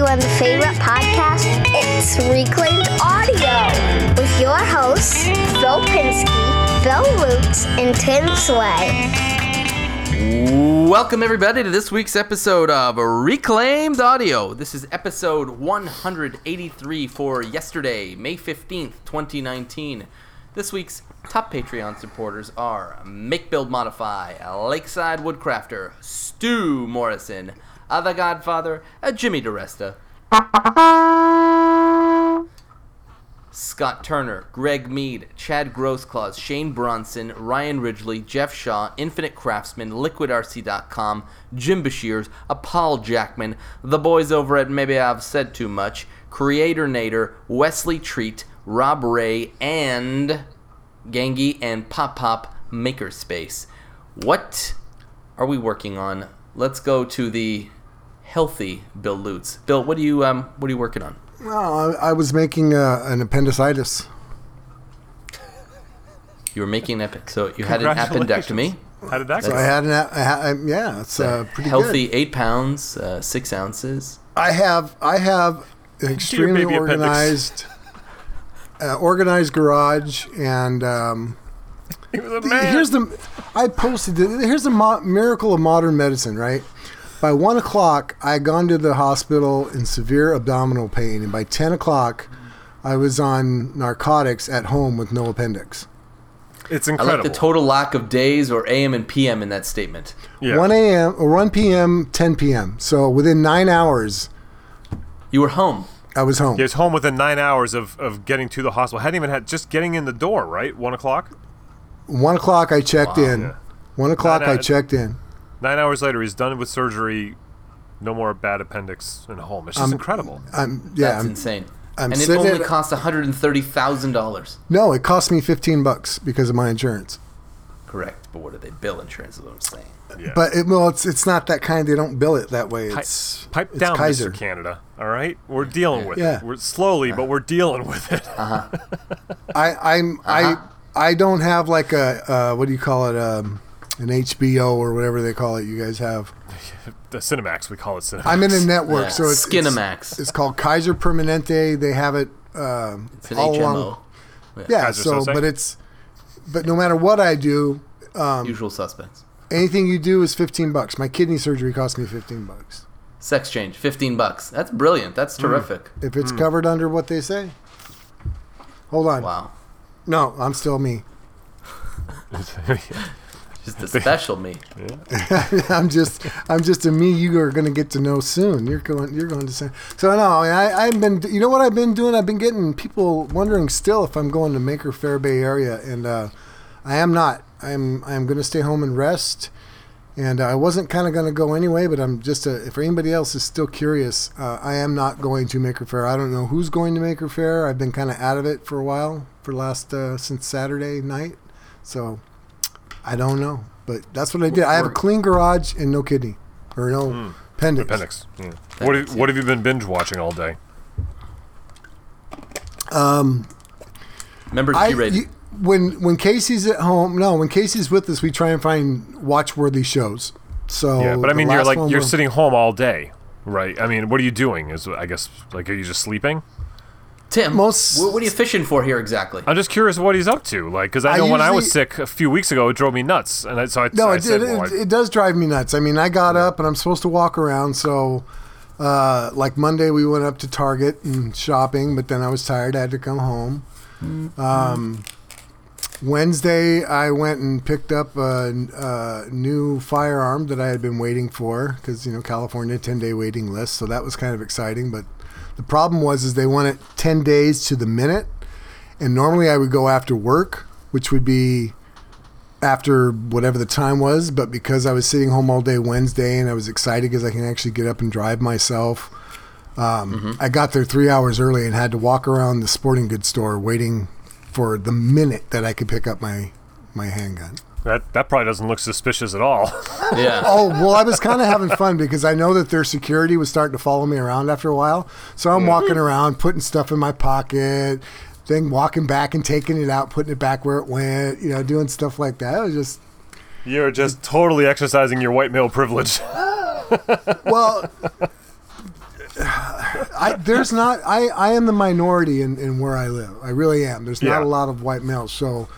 everyone's favorite podcast. It's Reclaimed Audio with your hosts, Phil Pinsky, Bill Lutz, and Tim Sway. Welcome, everybody, to this week's episode of Reclaimed Audio. This is episode 183 for yesterday, May 15th, 2019. This week's top Patreon supporters are Make Build Modify, Lakeside Woodcrafter, Stu Morrison, uh, The Godfather, uh, Jimmy DiResta, Scott Turner, Greg Mead, Chad Grossclaws, Shane Bronson, Ryan Ridgely, Jeff Shaw, Infinite Craftsman, LiquidRC.com, Jim Bashirs, a Paul Jackman, the boys over at Maybe I've Said Too Much, Creator Nader, Wesley Treat, Rob Ray, and Gangi and Pop Pop Makerspace. What are we working on? Let's go to the healthy Bill Lutz. Bill, what are you um what are you working on? Well, I, I was making uh, an appendicitis. You were making an epic. So you had an appendectomy. How did that So? I had an, a- I ha- I- yeah, it's uh, pretty healthy good. eight pounds, uh, six ounces. I have, I have an extremely organized, uh, organized garage, and um, He was a the- here's the, I posted, the, here's the mo- miracle of modern medicine, right? By one o'clock, I had gone to the hospital in severe abdominal pain, and by ten o'clock, I was on narcotics at home with no appendix. it's I incredible. like the total lack of days or AM and PM in that statement. yeah. 1 a.m. or 1 p.m., 10 p.m. So within nine hours, You were home. I was home. He was home within nine hours of, of getting to the hospital. Hadn't even had just getting in the door, right? One o'clock. One o'clock, I checked in. Yeah. One o'clock, Nine I hours. checked in. Nine hours later, he's done with surgery. No more bad appendix and home. It's just incredible. I'm yeah. That's I'm, insane. I'm and it only at- cost $130,000. no, it cost me 15 bucks because of my insurance. Correct. But what do they bill insurance is what I'm saying. Yeah. But it, well, it's it's not that kind. They don't bill it that way. It's pipe it's down, Kaiser. Mr. Canada. All right, we're dealing with Yeah. it. We're slowly, but we're dealing with it. I I'm Uh-huh. I I don't have like a uh, what do you call it um, an HBO or whatever they call it. You guys have. the Cinemax, we call it Cinemax. I'm in a network, Yeah. so it's Skinamax. It's, it's called Kaiser Permanente. They have it. Um, It's an all HMO. along- Yeah. Kaiser so, Sose? but it's but no matter what I do, um, Usual suspects. anything you do is 15 bucks. My kidney surgery cost me 15 bucks. Sex change, 15 bucks. That's brilliant. That's Hmm. terrific. If it's covered under what they say. Hold on. Wow. No, I'm still me. Just the special me. I'm just I'm just a me you are going to get to know soon. You're going you're going to say. So no, I I've been you know what I've been doing? I've been getting people wondering still if I'm going to Maker Faire Bay Area and uh, I am not. I'm I'm going to stay home and rest. And uh, I wasn't kind of going to go anyway, but I'm just uh if anybody else is still curious, uh, I am not going to Maker Faire. I don't know who's going to Maker Faire. I've been kind of out of it for a while, for last uh, since Saturday night. So I don't know, but that's what I did. I have a clean garage and no kidney or no hmm. appendix. Appendix. Hmm. Yeah. What have, what have you been binge watching all day? Um, Remember I, G rated. you- when when Casey's at home, no, when Casey's with us, we try and find watch-worthy shows. So Yeah, but I mean, you're like you're was- sitting home all day, right? I mean, what are you doing? Is I guess like are you just sleeping? Tim, most- wh- what are you fishing for here exactly? I'm just curious what he's up to, like because I I know when I was sick a few weeks ago, it drove me nuts, and I, so I, No, I it, said, it, well, it, it does drive me nuts. I mean, I got up and I'm supposed to walk around. So, uh, like Monday, we went up to Target and shopping, but then I was tired. I had to come home. Um, Wednesday, I went and picked up a, a new firearm that I had been waiting for because you know California ten day waiting list. So that was kind of exciting. But the problem was is they want it ten days to the minute, and normally I would go after work, which would be after whatever the time was, but because I was sitting home all day Wednesday and I was excited because I can actually get up and drive myself, um, I got there three hours early and had to walk around the sporting goods store waiting for the minute that I could pick up my my handgun. That that probably doesn't look suspicious at all. Yeah. Oh well, I was kind of having fun because I know that their security was starting to follow me around after a while. So I'm walking around, putting stuff in my pocket, then walking back and taking it out, putting it back where it went. You know, doing stuff like that. It was just You're just totally exercising your white male privilege. well. I, there's not. I, I am the minority in, in where I live. I really am. There's not Yeah. a lot of white males, so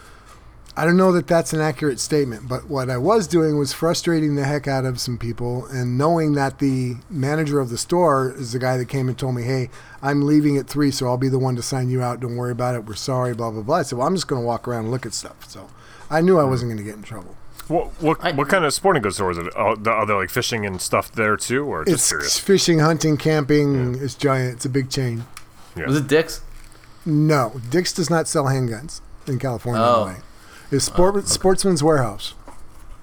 I don't know that that's an accurate statement. But what I was doing was frustrating the heck out of some people, and knowing that the manager of the store is the guy that came and told me, "Hey, I'm leaving at three, so I'll be the one to sign you out. Don't worry about it. We're sorry." Blah blah blah. I said, "Well, I'm just going to walk around and look at stuff." So I knew I wasn't going to get in trouble. What what, I- what kind of sporting goods store is it? Oh, uh, the- are there like fishing and stuff there too, or just It's curious? fishing, hunting, camping. It's giant. It's a big chain. Yeah. Was it Dick's? No, Dick's does not sell handguns in California. Oh. Anyway. It's sport, oh, Sportsman's Warehouse.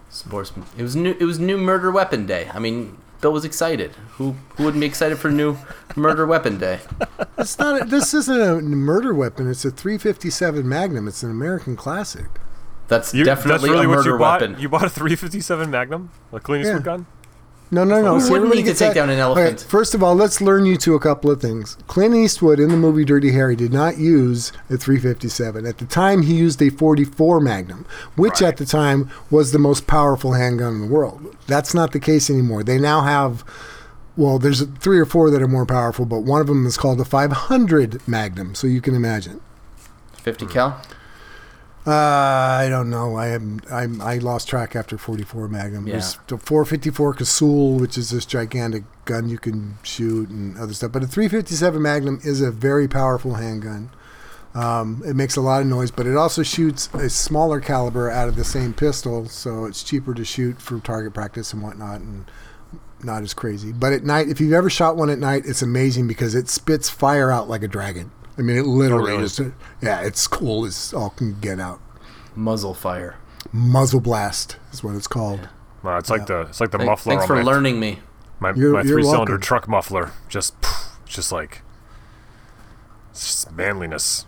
Sportsman. It was new. It was new murder weapon day. I mean, Bill was excited. Who who wouldn't be excited for new murder weapon day? It's not. A, this isn't a murder weapon. It's a 357 Magnum. It's an American classic. That's You- definitely that's really a what murder you bought. weapon. You bought a 357 Magnum, a Clint Eastwood Yeah. gun. No, no, no. Who wouldn't need to take that- down an elephant? first of all, let's learn you to a couple of things. Clint Eastwood in the movie Dirty Harry did not use a 357. At the time, he used a 44 Magnum, which Right. at the time was the most powerful handgun in the world. That's not the case anymore. They now have. Well, there's three or four that are more powerful, but one of them is called the 500 Magnum, so you can imagine. Fifty cal. Uh, I don't know. I am. I'm, I lost track after 44 Magnum. Yeah. There's the 454 Casull, which is this gigantic gun you can shoot and other stuff. But a 357 Magnum is a very powerful handgun. Um, it makes a lot of noise, but it also shoots a smaller caliber out of the same pistol, so it's cheaper to shoot for target practice and whatnot, and not as crazy. But at night, if you've ever shot one at night, it's amazing because it spits fire out like a dragon. I mean, it literally really? is. Yeah, it's cool as all can get out Muzzle fire. muzzle blast is what it's called. Wow, it's like the it's like the Thank- muffler Thanks for my, learning me. my, You're- my three cylinder truck muffler. Just just like just manliness.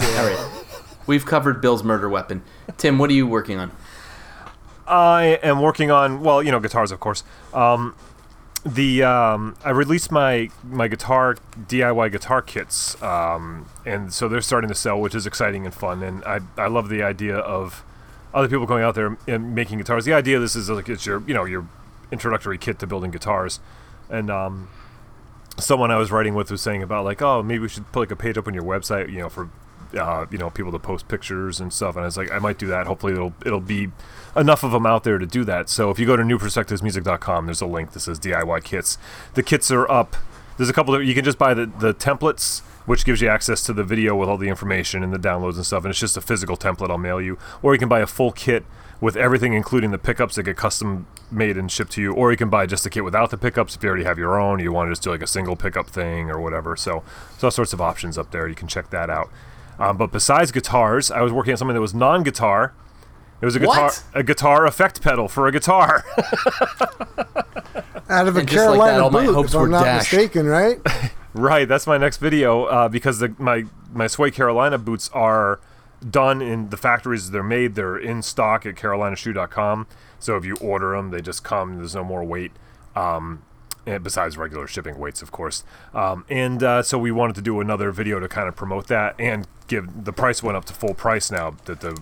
All right. We've covered Bill's murder weapon. Tim, what are you working on? I am working on well, you know, guitars, of course. Um, the um, I released my my guitar DIY guitar kits, um, and so they're starting to sell, which is exciting and fun. And I I love the idea of other people going out there and making guitars. The idea of this is like it's your you know your introductory kit to building guitars, and um, someone I was writing with was saying about like, oh, maybe we should put like a page up on your website, you know, for uh, you know people to post pictures and stuff. And I was like, I might do that. Hopefully, it'll it'll be enough of them out there to do that. So if you go to newperspectivesmusic.com, there's a link that says DIY kits. The kits are up. There's a couple of you can just buy the the templates. Which gives you access to the video with all the information and the downloads and stuff, and it's just a physical template I'll mail you. Or you can buy a full kit with everything, including the pickups that get custom made and shipped to you. Or you can buy just a kit without the pickups if you already have your own. You want to just do like a single pickup thing or whatever. So, there's all sorts of options up there. You can check that out. Um, but besides guitars, I was working on something that was non-guitar. It was a guitar, What? a guitar effect pedal for a guitar. Out of a And just like that, Carolina all my boot, hopes if were I'm not dashed. mistaken, right? right, that's my next video uh, because the, my my Sway Carolina boots are done in the factories they're made. They're in stock at carolinashoe.com. So if you order them, they just come. There's no more wait. Um, and besides regular shipping weights, of course. Um, and uh, so we wanted to do another video to kind of promote that and give the price went up to full price now that the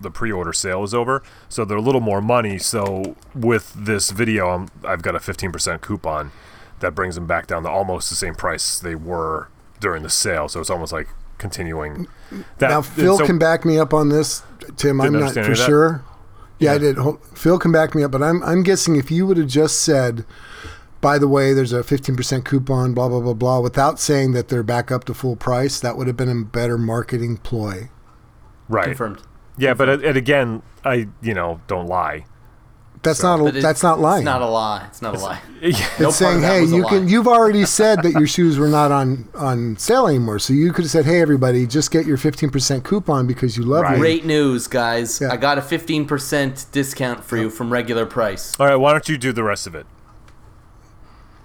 the pre-order sale is over. So they're a little more money. So with this video, I'm, I've got a 15% coupon that brings them back down to almost the same price they were during the sale. So it's almost like continuing. That, now Phil so- can back me up on this, Tim. I'm Didn't for any of that? sure. Yeah, I did. Phil can back me up, but I'm I'm guessing if you would have just said, by the way, there's a 15% coupon, blah blah blah blah, without saying that they're back up to full price, that would have been a better marketing ploy. right. Confirmed. Yeah, but and again, I you know don't lie. That's So- not a, it- that's not lying. It's not a lie. It's not a lie. it's no saying, hey, was a you lie. can. You've already said that your shoes were not on on sale anymore, so you could have said, hey, everybody, just get your 15% coupon because you love Right. me. Great news, guys. Yeah. I got a 15% discount for you from regular price. All right, why don't you do the rest of it?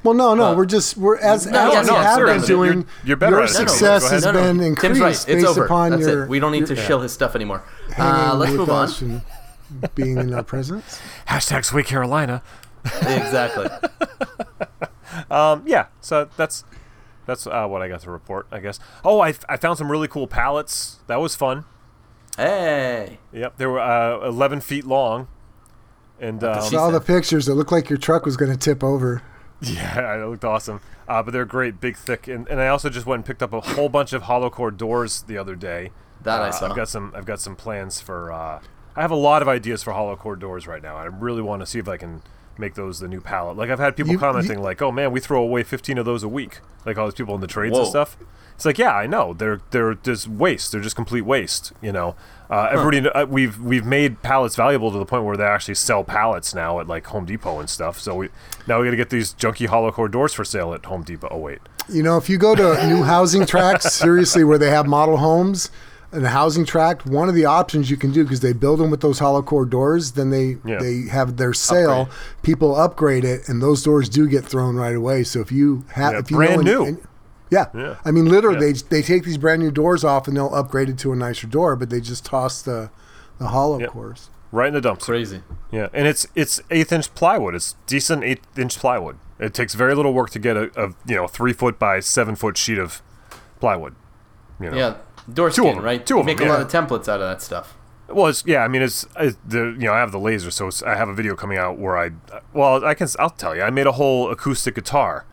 Well, no, no, Uh, we're just we're as, no, as yeah, you no, have seriously, been you're- doing. you're better your at it than me. success Go has ahead. been Tim's increased right. It's based over. upon That's your. it. We don't need to your- shill his stuff anymore. Uh, let's with move on. and being in our presence. Hashtag Sweet Carolina. exactly. Um, yeah, so that's that's uh, what I got to report, I guess. Oh, I, I found some really cool pallets. That was fun. Hey. Yep, they were uh, 11 feet long. And um, Saw the pictures. It looked like your truck was going to tip over. Yeah, it looked awesome. Uh, but they're great, big, thick, and, and I also just went and picked up a whole bunch of hollow core doors the other day. That I Uh, saw. I've got some. I've got some plans for. Uh, I have a lot of ideas for hollow core doors right now. I really want to see if I can make those the new palette. Like I've had people You- commenting, you- like, "Oh man, we throw away 15 of those a week." Like all these people in the trades Whoa. and stuff. It's like, yeah, I know. They're they're just waste. They're just complete waste. You know. Uh, everybody, kn- uh, we've we've made pallets valuable to the point where they actually sell pallets now at like Home Depot and stuff. So we now we got to get these junky hollow core doors for sale at Home Depot. Oh wait, You know, if you go to new housing tracts, seriously, where they have model homes and a housing tract, one of the options you can do because they build them with those hollow core doors, then they Yeah. they have their sale. Upgrade. People upgrade it, and those doors do get thrown right away. So if you have, Yeah, if you brand know, new. and- yeah. Yeah. I mean, literally, Yeah. they they take these brand new doors off and they'll upgrade it to a nicer door, but they just toss the the hollow Yep. cores. right in the dumpster. Crazy. Yeah, and it's it's eighth inch plywood. It's decent eighth inch plywood. It takes very little work to get a, a you know three foot by seven foot sheet of plywood. You know? Yeah, door Two of skin, them. right? Two You of make them, a lot of templates out of that stuff. Well, it's, yeah. I mean, it's, it's the you know I have the laser, so it's, I have a video coming out where I well I can I'll tell you I made a whole acoustic guitar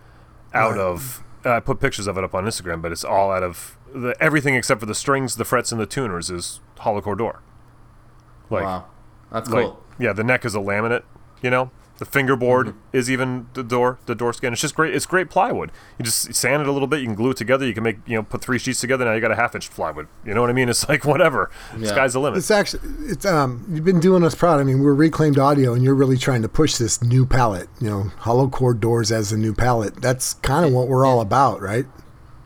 out Right. of uh, I put pictures of it up on Instagram, but it's all out of the, everything except for the strings, the frets, and the tuners is hollow core door. Like wow, that's like cool. yeah, the neck is a laminate. You know, the fingerboard Mm-hmm. is even the door, the door skin. It's just great. It's great plywood. You just sand it a little bit. You can glue it together. You can make you know put three sheets together. Now you got a half inch plywood. You know what I mean? It's like whatever. Yeah. Sky's the limit. It's actually it's um you've been doing us proud. I mean, we're reclaimed audio, and you're really trying to push this new palette. You know, hollow core doors as a new palette. That's kind of what we're all about, right?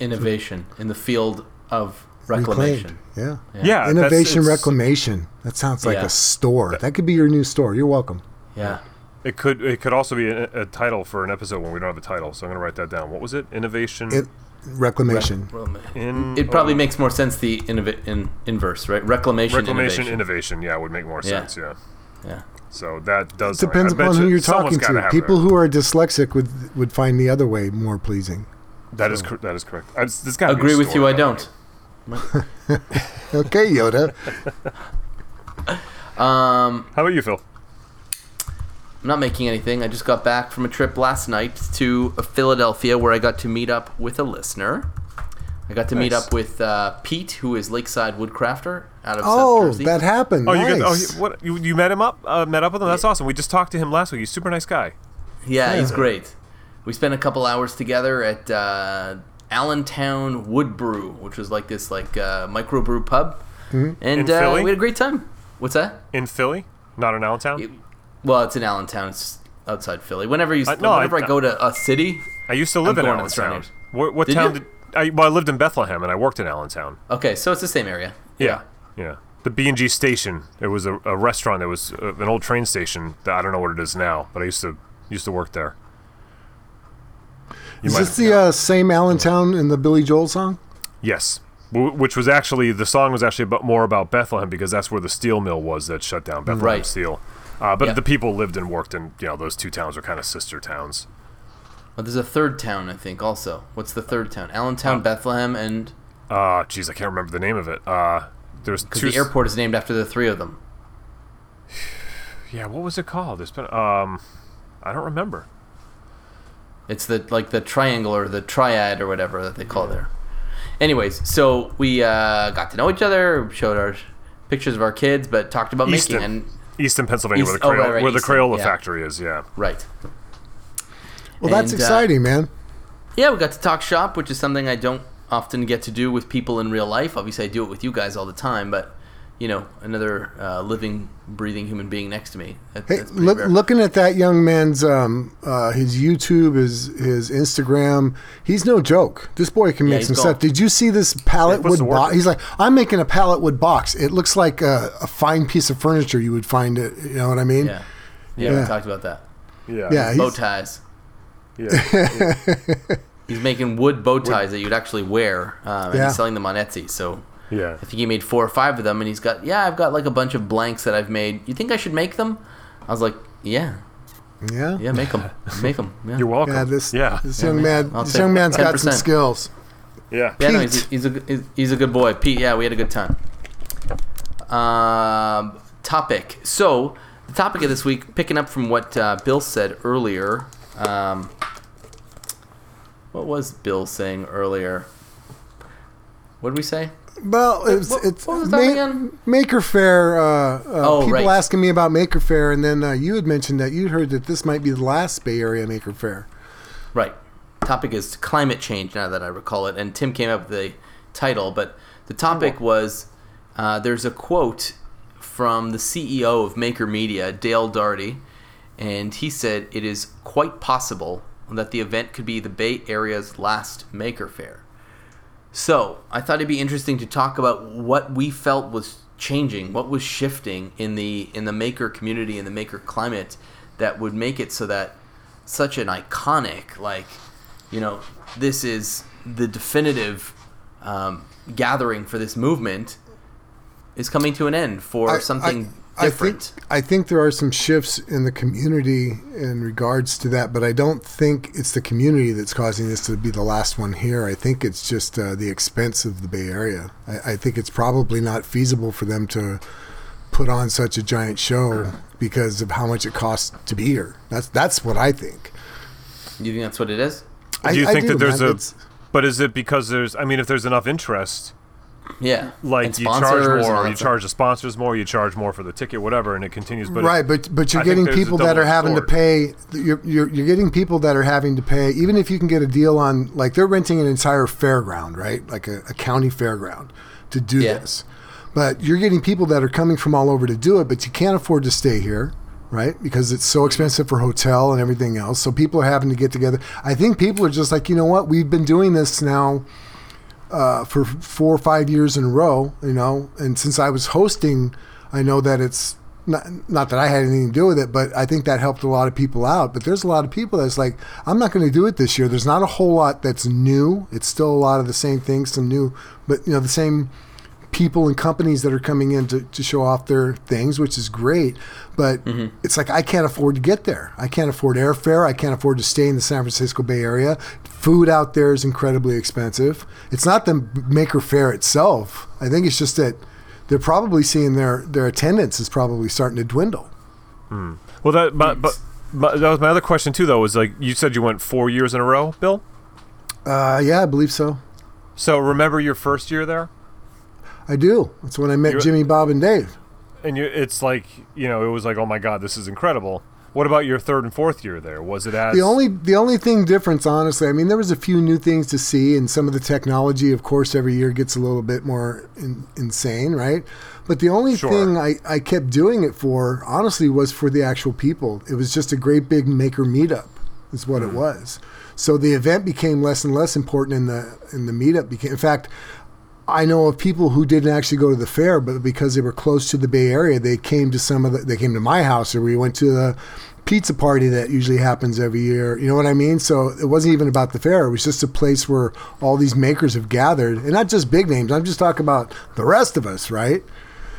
Innovation in the field of Reclaimed. reclamation. Yeah. Yeah, Innovation it's- reclamation. That sounds like Yeah. a store. That could be your new store. You're welcome. Yeah. It could it could also be a, a title for an episode when we don't have a title. So I'm gonna write that down. What was it? Innovation It reclamation. in It probably oh, makes more sense the innov- in inverse, right? Reclamation, reclamation innovation. innovation. Yeah, would make more Yeah. sense. Yeah. yeah. So that does Depends I upon who you you're talking gotta People who are dyslexic would would find the other way more pleasing. that is cor- that is correct. I, this gotta Agree with you, I don't. Okay, Yoda. Um, How about you, Phil? I'm not making anything. I just got back from a trip last night to Philadelphia where I got to meet up with a listener. I got to meet up with uh, Pete, who is Lakeside Woodcrafter out of Oh, South Jersey. that happened. Oh, nice. you got, oh, what you, you met him up? Uh, met up with him? That's awesome. We just talked to him last week. He's a super nice guy. Yeah, he's great. We spent a couple hours together at uh, Allentown Wood Brew, which was like this like uh, microbrew pub, and In uh, Philly? we had a great time. What's that? In Philly, not in Allentown. It- well, it's in Allentown. It's outside Philly. Whenever you, Uh, no, whenever I, I- go to a city, I used to live I'm in going to the Allentown. What, what Did town you? did I? Well, I lived in Bethlehem and I worked in Allentown. okay, so it's the same area. Yeah, yeah. The B and G station. It was a, a restaurant. That was uh, an old train station. That I don't know what it is now, but I used to used to work there. You Is this the uh, same Allentown in the Billy Joel song? Yes. W- Which was actually the song was actually about, more about Bethlehem because that's where the steel mill was that shut down Bethlehem Right. Steel. Uh, but Yeah. the people lived and worked in you know those two towns are kind of sister towns. Well, there's a third town, I think. Also, what's the third town? Allentown, Bethlehem, and Uh, geez, I can't remember the name of it. Uh, there's because two. the airport is named after the three of them. Yeah, what was it called? It's been um, I don't remember. It's the like the triangle or the triad or whatever that they call there. Anyways, so we uh, got to know each other, showed our pictures of our kids, but talked about Easton. making and Easton, Pennsylvania, where East- the oh, Crayola, right, right, where the Crayola yeah. factory is. Yeah. right. Well, that's And, uh, exciting, man. Yeah, we got to talk shop, which is something I don't often get to do with people in real life. Obviously, I do it with you guys all the time, but you know, another uh, living, breathing human being next to me. That, Hey, that's look, looking at that young man's um, uh, his YouTube, his his Instagram, he's no joke. This boy can Yeah, make he's some gold. stuff. Did you see this pallet puts wood box? He's like, I'm making a pallet wood box. It looks like a, a fine piece of furniture you would find it. You know what I mean? Yeah. yeah, Yeah. we talked about that. Yeah. Yeah, Bow ties. Yeah. He's making wood bow ties that you'd actually wear, um, and Yeah. he's selling them on Etsy. So yeah. I think he made four or five of them, and he's got yeah, I've got like a bunch of blanks that I've made. You think I should make them? I was like, yeah, yeah. yeah, make them, make them. Yeah, You're welcome. Yeah, this Yeah. this Yeah, young man. man, this take young man's got some skills. Yeah. Yeah, no, he's, he's a he's, he's a good boy. Pete, yeah, we had a good time. Um, topic. So the topic of this week, picking up from what uh, Bill said earlier. Um, What was Bill saying earlier? What did we say? Well, it's what- it's what was that again? Maker Faire. Uh, uh, Oh, people right. asking me about Maker Faire, and then uh, you had mentioned that you heard that this might be the last Bay Area Maker Faire. Right. Topic is climate change. Now that I recall it, and Tim came up with the title, but the topic was uh, there's a quote from the CEO of Maker Media, Dale Dougherty, and he said it is quite possible that the event could be the Bay Area's last Maker Faire. So I thought it'd be interesting to talk about what we felt was changing, what was shifting in the in the maker community in the maker climate that would make it so that such an iconic like you know this is the definitive um, gathering for this movement is coming to an end for I- something I think, I think there are some shifts in the community in regards to that, but I don't think it's the community that's causing this to be the last one here. I think it's just uh, the expense of the Bay Area. I, I think it's probably not feasible for them to put on such a giant show because of how much it costs to be here. That's that's what I think. you think that's what it is? I, do you I think that there's man. a? But is it because there's? I mean, if there's enough interest, Yeah, like you charge more, you charge the sponsors more, you charge more for the ticket, whatever, and it continues. But right, but but you're I getting people that are double-edged having to pay. You're, you're you're getting people that are having to pay, even if you can get a deal on like they're renting an entire fairground, right, like a, a county fairground, to do Yeah. this. But you're getting people that are coming from all over to do it, but you can't afford to stay here, right? Because it's so expensive for hotel and everything else. So people are having to get together. I think people are just like, you know what? We've been doing this now uh, for four or five years in a row, you know. And since I was hosting, I know that it's not, not that I had anything to do with it, but I think that helped a lot of people out. But there's a lot of people that's like, I'm not going to do it this year. There's not a whole lot that's new. It's still a lot of the same things, some new, but you know, the same people and companies that are coming in to, to show off their things, which is great. But it's like I can't afford to get there. I can't afford airfare. I can't afford to stay in the San Francisco Bay Area. Food out there is incredibly expensive. It's not the Maker Faire itself. I think it's just that they're probably seeing their their attendance is probably starting to dwindle. well, that but, but but that was my other question too. Though was like you said you went four years in a row, Bill. Uh, yeah, I believe so. So remember your first year there, I do. That's when I met You're- Jimmy, Bob, and Dave. and you it's like you know it was like oh my god this is incredible. What about your third and fourth year there? Was it as The only the only thing difference, honestly, I mean, there was a few new things to see, and some of the technology, of course, every year gets a little bit more in, insane, right? But the only Sure. thing I, I kept doing it for, honestly, was for the actual people. It was just a great big maker meetup, is what it hmm. was. So the event became less and less important, and the and the meetup became. In fact, I know of people who didn't actually go to the fair, but because they were close to the Bay Area, they came to some of the. They came to my house, or we went to the pizza party that usually happens every year. You know what I mean? So it wasn't even about the fair. It was just a place where all these makers have gathered, and not just big names. I'm just talking about the rest of us, right?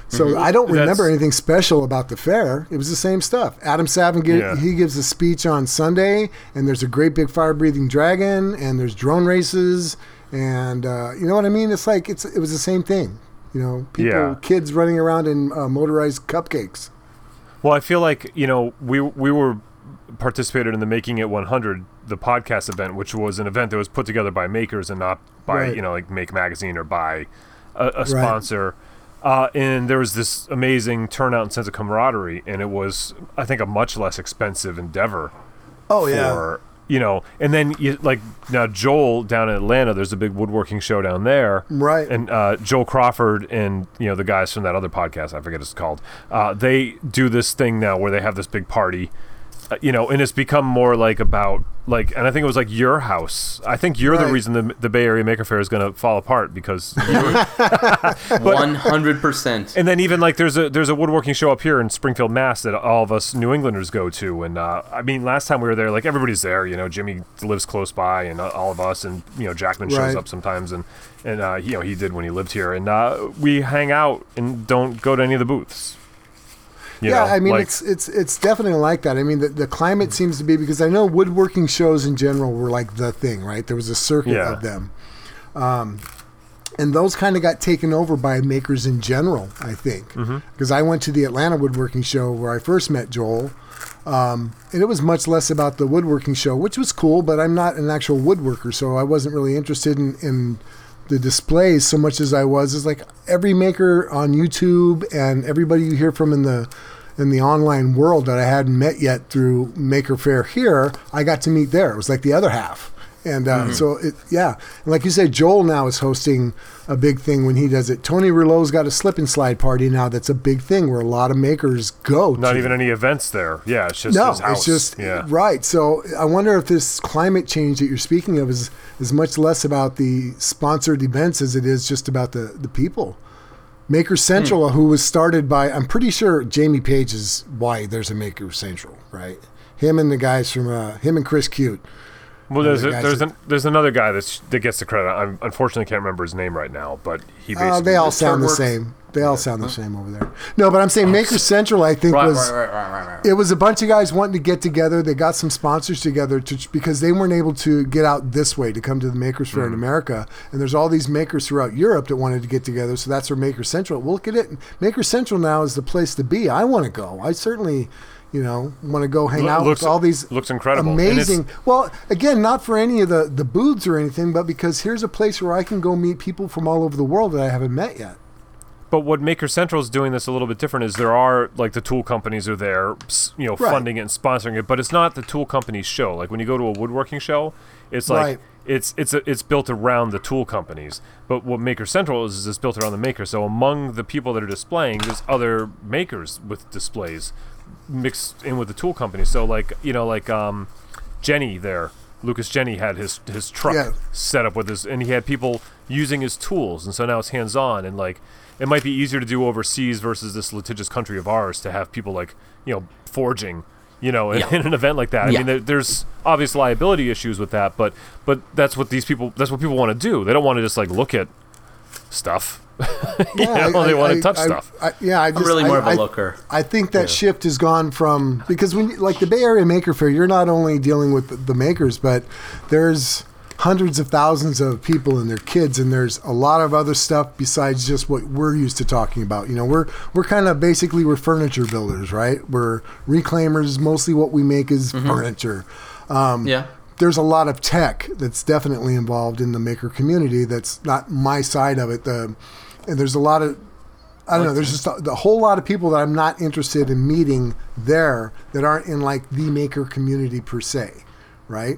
So mm-hmm. I don't remember That's- anything special about the fair. It was the same stuff. Adam Savage gi- Yeah. he gives a speech on Sunday, and there's a great big fire breathing dragon, and there's drone races, and uh, you know what I mean. It's like it's it was the same thing. You know, people, Yeah. kids running around in uh, motorized cupcakes. Well, I feel like you know we we were participated in the Making It 100, the podcast event, which was an event that was put together by makers and not by Right. you know like Make Magazine or by a, a sponsor. Uh, and there was this amazing turnout and sense of camaraderie, and it was I think a much less expensive endeavor Oh for you know. And then you like now Joel down in Atlanta, there's a big woodworking show down there, Right. And uh, Joel Crawford and you know the guys from that other podcast, I forget what it's called. Uh, they do this thing now where they have this big party. Uh, you know, and it's become more like about like, and I think it was like your house. I think you're the reason the, the Bay Area Maker Faire is going to fall apart because One hundred percent. and then even like there's a there's a woodworking show up here in Springfield, Mass. that all of us New Englanders go to, and uh, I mean last time we were there, like everybody's there. You know, Jimmy lives close by, and uh, all of us, and you know Jackman shows Right. up sometimes, and and uh, you know he did when he lived here, and uh, we hang out and don't go to any of the booths. Yeah, know, I mean like- it's it's it's definitely like that. I mean the, the climate seems to be because I know woodworking shows in general were like the thing, right? There was a circuit Yeah. of them. Um, and those kind of got taken over by makers in general, I think. Mm-hmm. Because I went to the Atlanta woodworking show where I first met Joel. Um, and it was much less about the woodworking show, which was cool, but I'm not an actual woodworker, so I wasn't really interested in, in the displays so much as I was is like every maker on YouTube and everybody you hear from in the in the online world that I hadn't met yet through Maker Faire here, I got to meet there. It was like the other half. And uh, so, it, yeah, and like you said, Joel now is hosting a big thing when he does it. Tony Rouleau's got a slip and slide party now. That's a big thing where a lot of makers go. Not to. even any events there. Yeah, it's just no, his house. it's just yeah. right. So I wonder if this climate change that you're speaking of is is much less about the sponsored events as it is just about the the people. Maker Central, Hmm. who was started by, I'm pretty sure Jamie Page is why there's a Maker Central, right? Him and the guys from uh, him and Chris Cute. Well, there's the a, there's that- an, there's another guy that's that gets the credit. I unfortunately can't remember his name right now, but he basically Uh, they all sound the Chartworks. same. They all sound the same over there. No, but I'm saying Maker Central, I think Right, was right, right, right, right, right. it was a bunch of guys wanting to get together. They got some sponsors together to, because they weren't able to get out this way to come to the Makers Fair in mm. America. And there's all these makers throughout Europe that wanted to get together. So that's where Maker Central. Well, look at it. Maker Central now is the place to be. I want to go. I certainly, you know, want to go hang out looks- with all these looks incredible. And it's- amazing. Well, again, not for any of the the booths or anything, but because here's a place where I can go meet people from all over the world that I haven't met yet. But what Maker Central is doing this a little bit different is there are like the tool companies are there, you know, Right. funding it and sponsoring it. But it's not the tool company's show. Like when you go to a woodworking show, it's like Right. it's it's a, it's built around the tool companies. But what Maker Central is is it's built around the maker. So among the people that are displaying, there's other makers with displays mixed in with the tool companies. So like you know like um, Jenny there. Lucas Jenny had his his truck Yeah. set up with his, and he had people using his tools, and so now it's hands on, and like it might be easier to do overseas versus this litigious country of ours to have people like you know forging, you know, in, Yeah. in an event like that. I Yeah. mean, there, there's obvious liability issues with that, but but that's what these people that's what people want to do. They don't want to just like look at stuff. Yeah, know, they wanna touch stuff. I, yeah, I just, I'm really I- more of a I- looker. I think that shift has gone from because when you- like the Bay Area Maker Faire, you're not only dealing with the, the makers, but there's hundreds of thousands of people and their kids, and there's a lot of other stuff besides just what we're used to talking about. You know, we're we're kind of basically we're furniture builders, right? We're reclaimers. Mostly what we make is Mm-hmm. furniture. Um, Yeah. there's a lot of tech that's definitely involved in the maker community. That's not my side of it. The and there's a lot of I don't know. There's just a, a whole lot of people that I'm not interested in meeting there that aren't in like the maker community per se, right?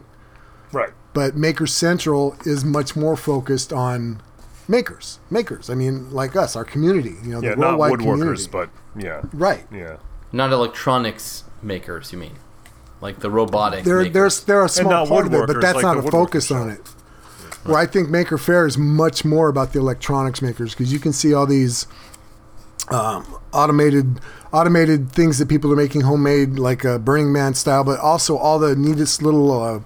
Right. But Maker Central is much more focused on makers, makers. I mean, like us, our community. You know, Yeah, the not worldwide woodworkers, community. but yeah, right. yeah. Not electronics makers, you mean? Like the robotic There, makers. there's they're a small part of it, but that's like not the a focus on it. Where I think Maker Faire is much more about the electronics makers because you can see all these um, automated automated things that people are making homemade, like uh, Burning Man style, but also all the neatest little uh,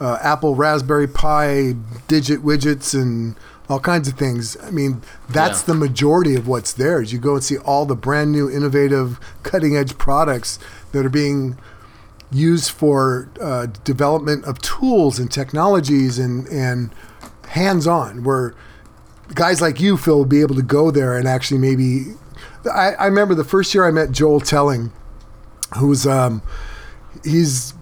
uh, Apple Raspberry Pi digit widgets and all kinds of things. I mean, that's Yeah. the majority of what's there. Is you go and see all the brand new, innovative, cutting edge products that are being used for uh, development of tools and technologies and and hands on where guys like you Phil will be able to go there and actually maybe I, I remember the first year I met Joel Telling who's um he's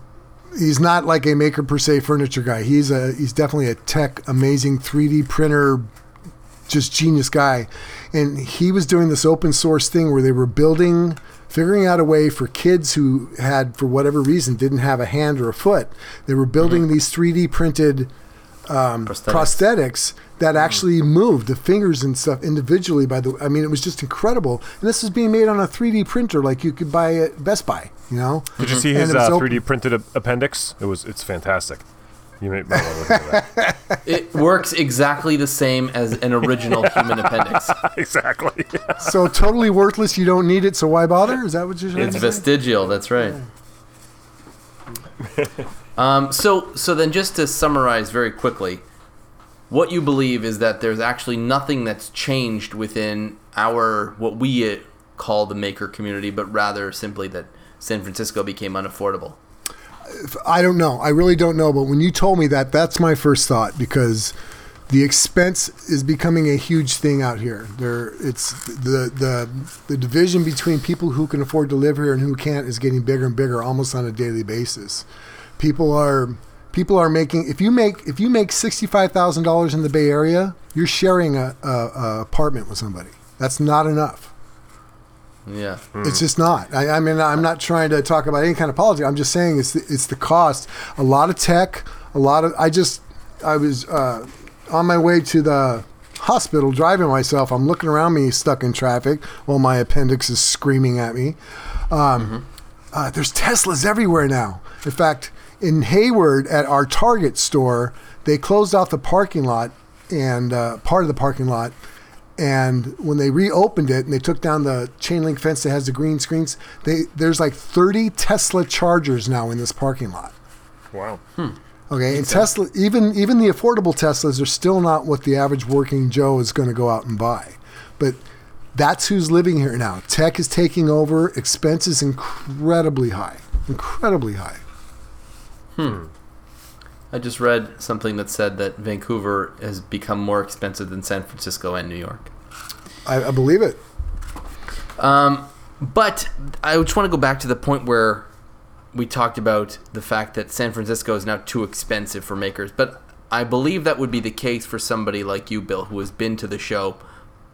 he's not like a maker per se furniture guy. He's a he's definitely a tech amazing 3D printer just genius guy. And he was doing this open source thing where they were building figuring out a way for kids who had for whatever reason didn't have a hand or a foot. They were building mm-hmm. these 3d printed um, Prosthetics. prosthetics that actually moved the fingers and stuff individually by the i mean it was just incredible and this is being made on a 3d printer like you could buy at best buy you know Did you see his uh, 3D printed a- appendix? It was it's fantastic. You may might want to look into that. It works exactly the same as an original human appendix. exactly. so totally worthless you don't need it so why bother is that what you're saying It's vestigial. That's right. Um, so, so then, just to summarize very quickly, what you believe is that there's actually nothing that's changed within our what we uh, call the maker community, but rather simply that San Francisco became unaffordable. I don't know. I really don't know. But when you told me that, that's my first thought because the expense is becoming a huge thing out here. There, it's the the the division between people who can afford to live here and who can't is getting bigger and bigger, almost on a daily basis. People are people are making if you make if you make sixty five thousand dollars in the Bay Area, you're sharing a, a, a apartment with somebody. That's not enough. Yeah. It's just not. I, I mean, I'm not trying to talk about any kind of politics. I'm just saying it's the, it's the cost. A lot of tech, a lot of. I just I was uh, on my way to the hospital driving myself. I'm looking around me, stuck in traffic, while my appendix is screaming at me. Um, uh, there's Teslas everywhere now. In fact, in Hayward at our Target store, they closed off the parking lot and uh, part of the parking lot. And when they reopened it and they took down the chain link fence that has the green screens, they there's like 30 Tesla chargers now in this parking lot. Wow. Okay, and Tesla, even even the affordable Teslas are still not what the average working Joe is going to go out and buy. But that's who's living here now. Tech is taking over. Expense is incredibly high, incredibly high. I just read something that said that Vancouver has become more expensive than San Francisco and New York. I, I believe it. Um, but I just want to go back to the point where we talked about the fact that San Francisco is now too expensive for makers. But I believe that would be the case for somebody like you, Bill, who has been to the show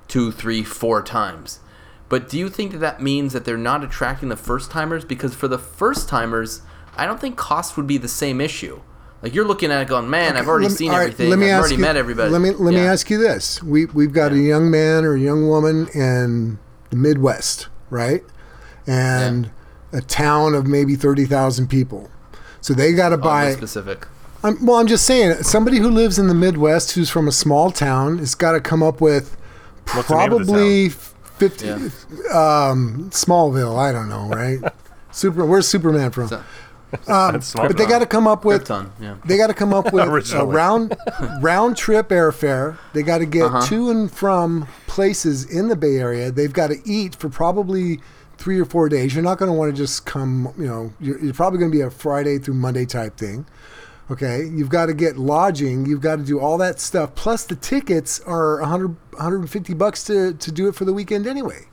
two, three, four times. But do you think that that means that they're not attracting the first timers? Because for the first timers, I don't think cost would be the same issue. Like you're looking at it going, man, I've already me- seen all right, everything. let me I've ask already you- met everybody. Let me let me ask you this: we we've got a young man or a young woman in the Midwest, right, and a town of maybe thirty thousand people. So they got to Oh, buy. specific. I'm, well, I'm just saying, somebody who lives in the Midwest who's from a small town has got to come up with What's the name of the probably fifty. Yeah. Um, Smallville, I don't know, right? Super. Where's Superman from? So- Um, but they town. got to come up with Krypton, yeah. they got to come up with a Originally. round round trip airfare. They got to get Uh-huh. to and from places in the Bay Area. They've got to eat for probably three or four days. You're not going to want to just come. You know, you're, you're probably going to be a Friday through Monday type thing. Okay, you've got to get lodging. You've got to do all that stuff. Plus, the tickets are 100, 150 bucks to, to do it for the weekend anyway.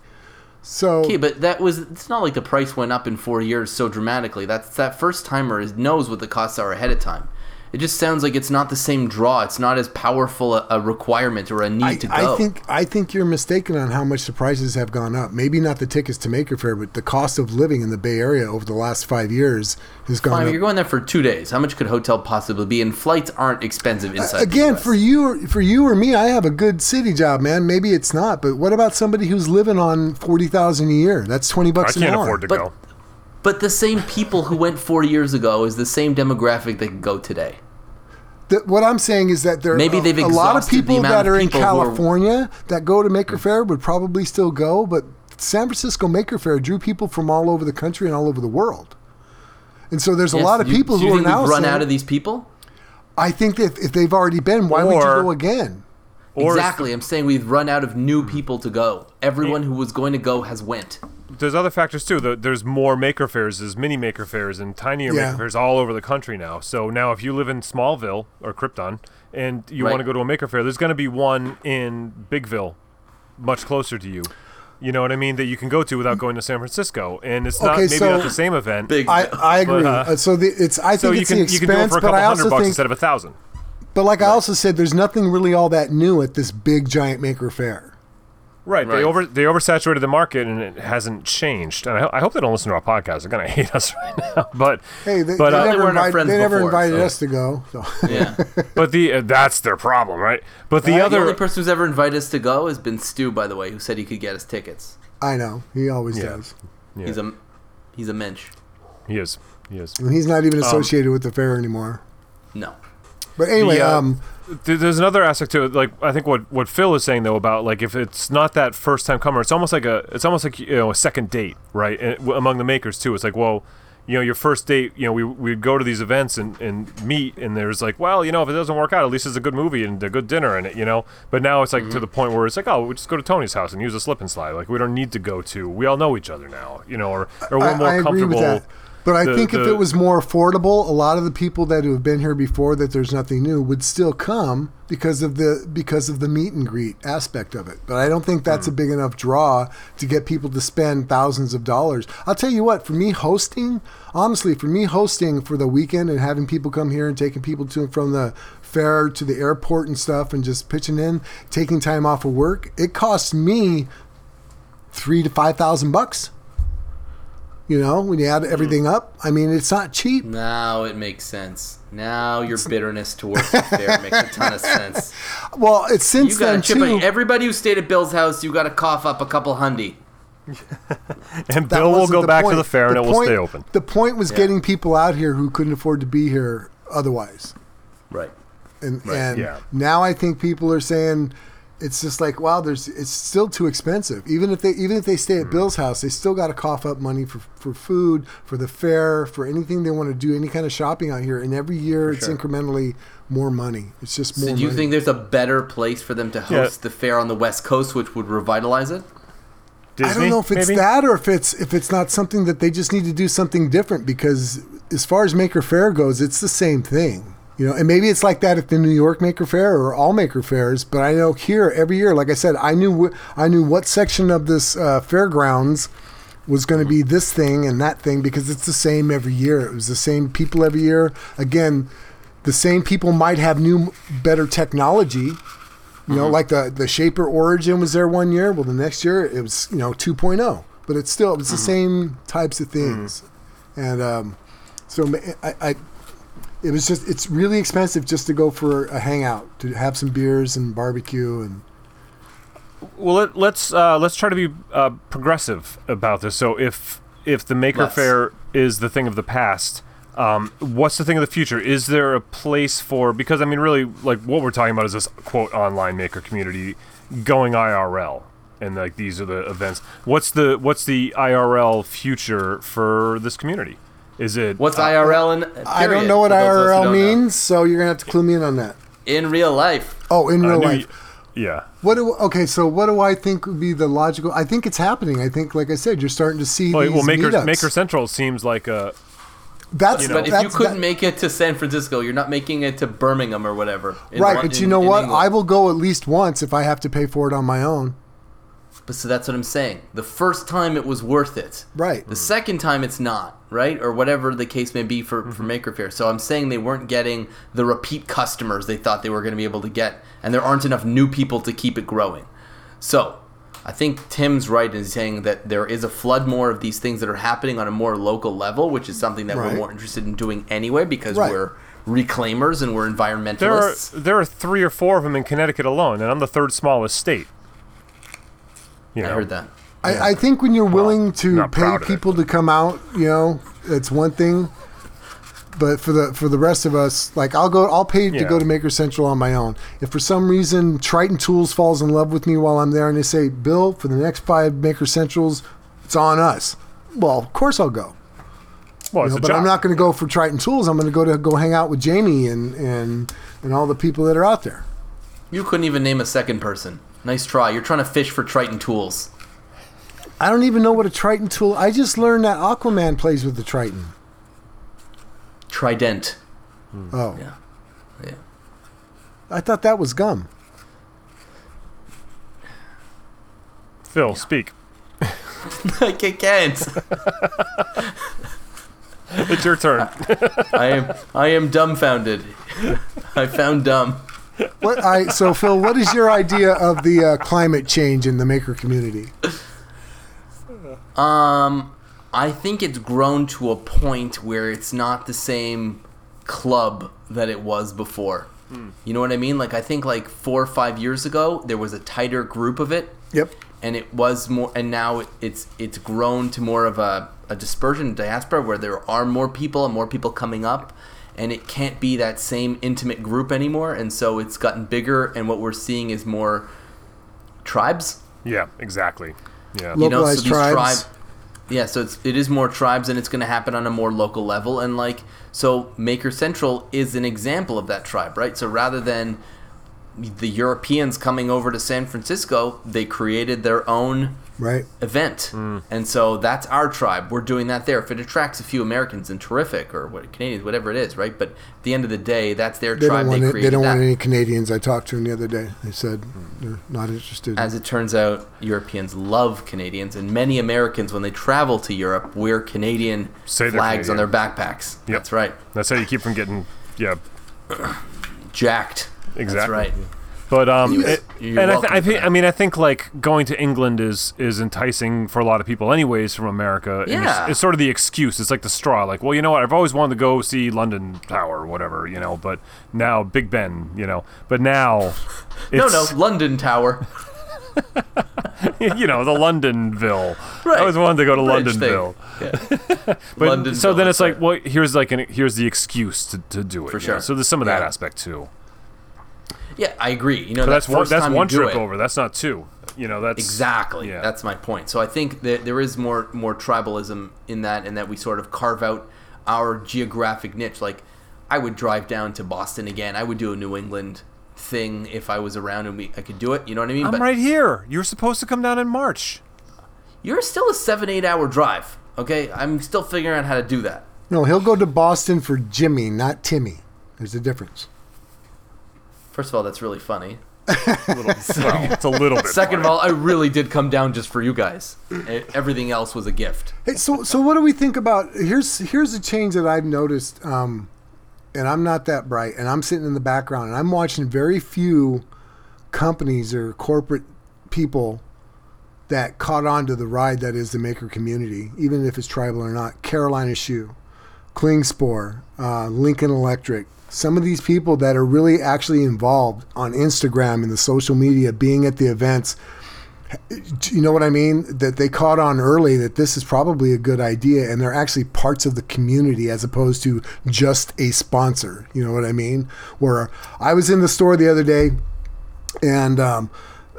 So Okay, but that was it's not like the price went up in four years so dramatically. That's that first timer knows what the costs are ahead of time. It just sounds like it's not the same draw. It's not as powerful a, a requirement or a need I, to go. I think I think you're mistaken on how much the prices have gone up. Maybe not the tickets to Maker Faire, but the cost of living in the Bay Area over the last five years has gone I mean, up. you're going there for two days. How much could a hotel possibly be? And flights aren't expensive inside. the Again, US. for you, for you or me, I have a good city job, man. Maybe it's not, but what about somebody who's living on forty thousand a year? That's twenty I bucks an can't hour. afford to But- go. but the same people who went four years ago is the same demographic that can go today. The- what I'm saying is that there Maybe a, they've a lot of exhausted the people amount that of are in people who are- California that go to Maker Faire would probably still go, but San Francisco Maker Faire drew people from all over the country and all over the world. And so there's a lot of you- people do you who are now we've run saying, out of these people. I think that if they've already been, why would you go again? Or exactly. I'm saying we've run out of new people to go. Everyone who was going to go has went. There's other factors too. There's more maker fairs, there's mini maker fairs, and tinier Yeah. maker fairs all over the country now. So now, if you live in Smallville or Krypton and you Right. want to go to a maker fair, there's going to be one in Bigville, much closer to you. You know what I mean? That you can go to without going to San Francisco, and it's not Okay, maybe so- not the same event. Big. I, I agree. uh, Uh, so the, it's I so think you it's can the you can do it expense, for a but couple I hundred also bucks think, instead of a thousand. but like I also said, there's nothing really all that new at this big giant Maker Faire. Right, Right. They over they oversaturated the market and it hasn't changed. And I, I hope they don't listen to our podcast. They're gonna hate us right now. But Hey, they, but they uh, never, weren't our invited, they never before, invited so- us to go. So. yeah. but the uh, that's their problem, right? But the Right. The only person who's ever invited us to go has been Stu, by the way, who said he could get us tickets. I know he always Yeah. does. Yeah. He's a he's a mensch. he is he is. And he's not even associated with the fair anymore. No. But anyway, The, uh, um, There- There's another aspect to it. Like I think what, what Phil is saying though about like if it's not that first time comer, it's almost like a it's almost like you know a second date, right? And among the makers too, it's like well, you know, your first date, you know, we we'd go to these events and, and meet, and there's like, well, you know, if it doesn't work out, at least it's a good movie and a good dinner in it, you know. But now it's like mm-hmm. to the point where it's like, oh, we just go to Tony's house and use a slip and slide. Like we don't need to go to. We all know each other now, you know, or or we're I, more I comfortable. But I The- think if it was more affordable, a lot of the people that have been here before that there's nothing new would still come because of the because of the meet and greet aspect of it. But I don't think that's a hmm. big enough draw to get people to spend thousands of dollars. I'll tell you what, for me hosting, honestly, for me hosting for the weekend and having people come here and taking people to and from the fair to the airport and stuff and just pitching in, taking time off of work, it costs me three to five thousand bucks. You know, when you add mm-hmm. everything up, I mean, it's not cheap. Now it makes sense. Now your bitterness towards the fair makes a ton of sense. Well, it's since You then chip too. in. Everybody who stayed at Bill's house, you got to cough up a couple hundy. And that Bill will go the back to the fair and The it will stay open. The point was Yeah. getting people out here who couldn't afford to be here otherwise. Right. And and yeah. now I think people are saying it's just like wow, there's it's still too expensive. Even if they even if they stay Mm. at Bill's house, they still got to cough up money for for food, for the fair, for anything they want to do, any kind of shopping out here. And every year it's sure. incrementally more money. It's just more. So do you money. think there's a better place for them to host the fair on the West Coast, which would revitalize it? Disney, I don't know if it's maybe? that or if it's if it's not something that they just need to do something different because as far as Maker Faire goes, it's the same thing. You know, and maybe it's like that at the New York Maker Faire or all Maker Faires, but I know here every year, like I said, I knew wh- I knew what section of this uh, fairgrounds was going to be this thing and that thing because it's the same every year. It was the same people every year. Again, the same people might have new, better technology. You know, like the the Shaper Origin was there one year. Well, the next year it was you know 2.0, but it's still it's the same types of things, and um, so I, I it was just it's really expensive just to go for a hangout to have some beers and barbecue and Well, let, let's uh, let's try to be uh, progressive about this. So if if the Maker Let's. Fair is the thing of the past, um, what's the thing of the future? Is there a place for? Because I mean, really, like what we're talking about is this quote online maker community going IRL, and like these are the events. What's the what's the IRL future for this community? Is it What's IRL in? I don't know what for those of us who IRL don't know. means, so you're gonna have to clue me in on that. In real life, Oh, in real life. y- yeah. What do, okay, so what do I think would be the logical? I think it's happening. I think, like I said, you're starting to see Well, these well, Maker meetups. Maker Central seems like a That's you know. but if you couldn't that- make it to San Francisco, you're not making it to Birmingham or whatever. right, Lon- but you in- know what? England. I will go at least once if I have to pay for it on my own. But so that's what I'm saying. The first time it was worth it. Right. The second time it's not, right? Or whatever the case may be for, for mm-hmm. Maker Faire. So I'm saying they weren't getting the repeat customers they thought they were going to be able to get, and there aren't enough new people to keep it growing. So I think Tim's right in saying that there is a flood more of these things that are happening on a more local level, which is something that Right. we're more interested in doing anyway because Right. we're reclaimers and we're There are environmentalists. there are three or four of them in Connecticut alone, and I'm the third smallest state. You I heard that. I, I think when you're willing to pay proud of it. people to come out, you know, it's one thing. But for the for the rest of us, like I'll go, I'll pay to go to Maker Central on my own. If for some reason Triton Tools falls in love with me while I'm there, and they say, "Bill, for the next five Maker Centrals, it's on us," well, of course I'll go. Well, You it's know, a but job. I'm not going to go for Triton Tools. I'm going to go to go hang out with Jamie and and and all the people that are out there. You couldn't even name a second person. Nice try. You're trying to fish for Triton Tools. I don't even know what a Triton tool. I just learned that Aquaman plays with the Triton. Trident. Oh, Yeah. Yeah. I thought that was gum. Phil, speak. I can't. It's your turn. I am I am dumbfounded. I found dumb. What I so Phil, what is your idea of the uh, climate change in the maker community? Um I think it's grown to a point where it's not the same club that it was before. You know what I mean? Like I think like 4 or 5 years ago there was a tighter group of it Yep. and it was more and now it- it's it's grown to more of a, a dispersion diaspora where there are more people and more people coming up and it can't be that same intimate group anymore and so it's gotten bigger and what we're seeing is more tribes yeah, exactly. Yeah. Look- you know so Localized these tribes. tribe yeah so it's, it is more tribes and it's going to happen on a more local level and like so maker central is an example of that tribe right so rather than the Europeans coming over to San Francisco, they created their own Right. event, Hmm. and so that's our tribe. We're doing that there. If it attracts a few Americans, then terrific, or what Canadians, whatever it is, right? But at the end of the day, that's their They tribe. don't want they it, they don't that. want any Canadians. I talked to them the other day. They said they're not interested. As it turns out, Europeans love Canadians, and many Americans, when they travel to Europe, wear Canadian Say they're flags on their backpacks. Yep. That's right. That's how you keep from getting yeah Jacked. That's Exactly. right. But um, You're- it- and I, th- I think. I mean I think like going to England is is enticing for a lot of people anyways from America. and it's- Yeah. it's, sort of the excuse. It's like the straw. Like, well, you know what? I've always wanted to go see London Tower or whatever, you know. But now Big Ben, you know. But now, No, it's, no, London Tower. you know, the Londonville. Right. I always wanted to go to Bridge Londonville. Yeah. But London so then Village, it's like, well, here's like an here's the excuse to, to do it. For you know? sure. So there's some of that Yeah. aspect too. Yeah, I agree. You know, But that that's one first that's time one you trip it- over. That's not two. You know, that's Exactly. Yeah. That's my point. So I think that there is more more tribalism in that, and that we sort of carve out our geographic niche. Like, I would drive down to Boston again. I would do a New England thing if I was around and we I could do it. You know what I mean? I'm but right here. You were supposed to come down in March. you're still a seven eight hour drive. Okay, I'm still figuring out how to do that. no, he'll go to Boston for Jimmy, not Timmy. There's a difference. First of all, that's really funny. Well, it's a little bit. Second of all, I really did come down just for you guys. Everything else was a gift. Hey, so so what do we think about? Here's here's a change that I've noticed, um, and I'm not that bright, and I'm sitting in the background, and I'm watching very few companies or corporate people that caught on to the ride that is the maker community, even if it's tribal or not. Carolina Shoe, Klingspor, uh, Lincoln Electric. Some of these people that are really actually involved on Instagram and the social media, being at the events, you know what I mean? That they caught on early that this is probably a good idea, and they're actually parts of the community as opposed to just a sponsor. You know what I mean? Where I was in the store the other day, and um,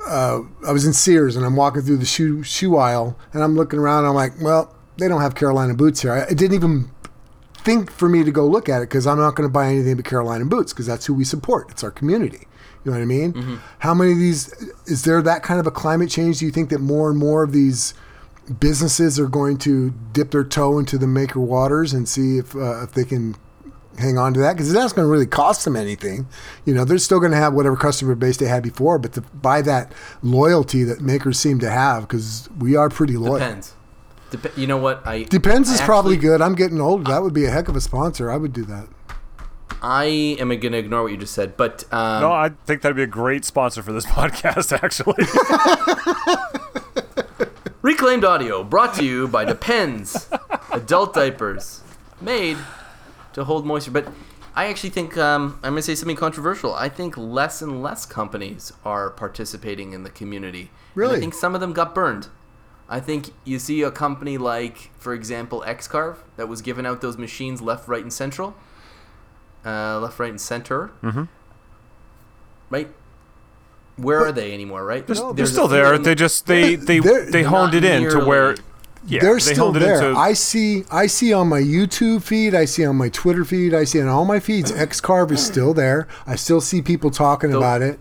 uh, I was in Sears, and I'm walking through the shoe shoe aisle, and I'm looking around. And I'm like, well, they don't have Carolina boots here. I, it didn't even think for me to go look at it because I'm not going to buy anything but Carolina boots because that's who we support. It's our community. You know what I mean? How many of these is there that kind of a climate change? Do you think that more and more of these businesses are going to dip their toe into the maker waters and see if uh, if they can hang on to that because that's going to really cost them anything. You know, they're still going to have whatever customer base they had before, but to buy that loyalty that makers seem to have because we are pretty loyal. Depends. Dep- you know what? I Depends I is probably good. I'm getting old. That would be a heck of a sponsor. I would do that. I am going to ignore what you just said, but um, No, I think that'd be a great sponsor for this podcast. Actually, Reclaimed Audio brought to you by Depends Adult Diapers, made to hold moisture. But I actually think um, I'm going to say something controversial. I think less and less companies are participating in the community. And Really? I think some of them got burned. I think you see a company like, for example, X-Carve that was giving out those machines left, right, and central. Uh, left, right, and center. Mm-hmm. Right. Where are they anymore? Right? they're, No, they're There's a still there. They just they they They're- honed it in to where. Yeah, They're they still there. into- I see. I see on my YouTube feed. I see on my Twitter feed. I see on all my feeds. X-Carve is still there. I still see people talking Tho- about it.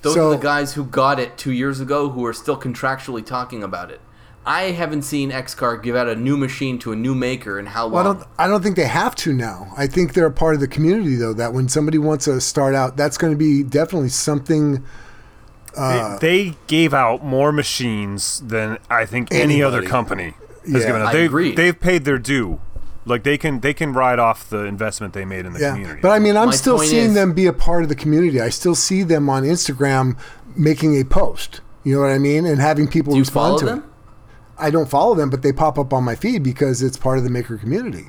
Those So- are the guys who got it two years ago who are still contractually talking about it. I haven't seen XCar give out a new machine to a new maker in how long. Well, I don't. I don't think they have to now. I think they're a part of the community, though. That when somebody wants to start out, that's going to be definitely something. Uh, they, they gave out more machines than I think any other company has Yeah. given out. They've, agree. they've paid their due. Like they can they can ride off the investment they made in the Yeah, community. but I mean, I'm My still seeing is- them be a part of the community. I still see them on Instagram making a post. You know what I mean? And having people Do you respond follow to them? it. I don't follow them, but they pop up on my feed because it's part of the maker community.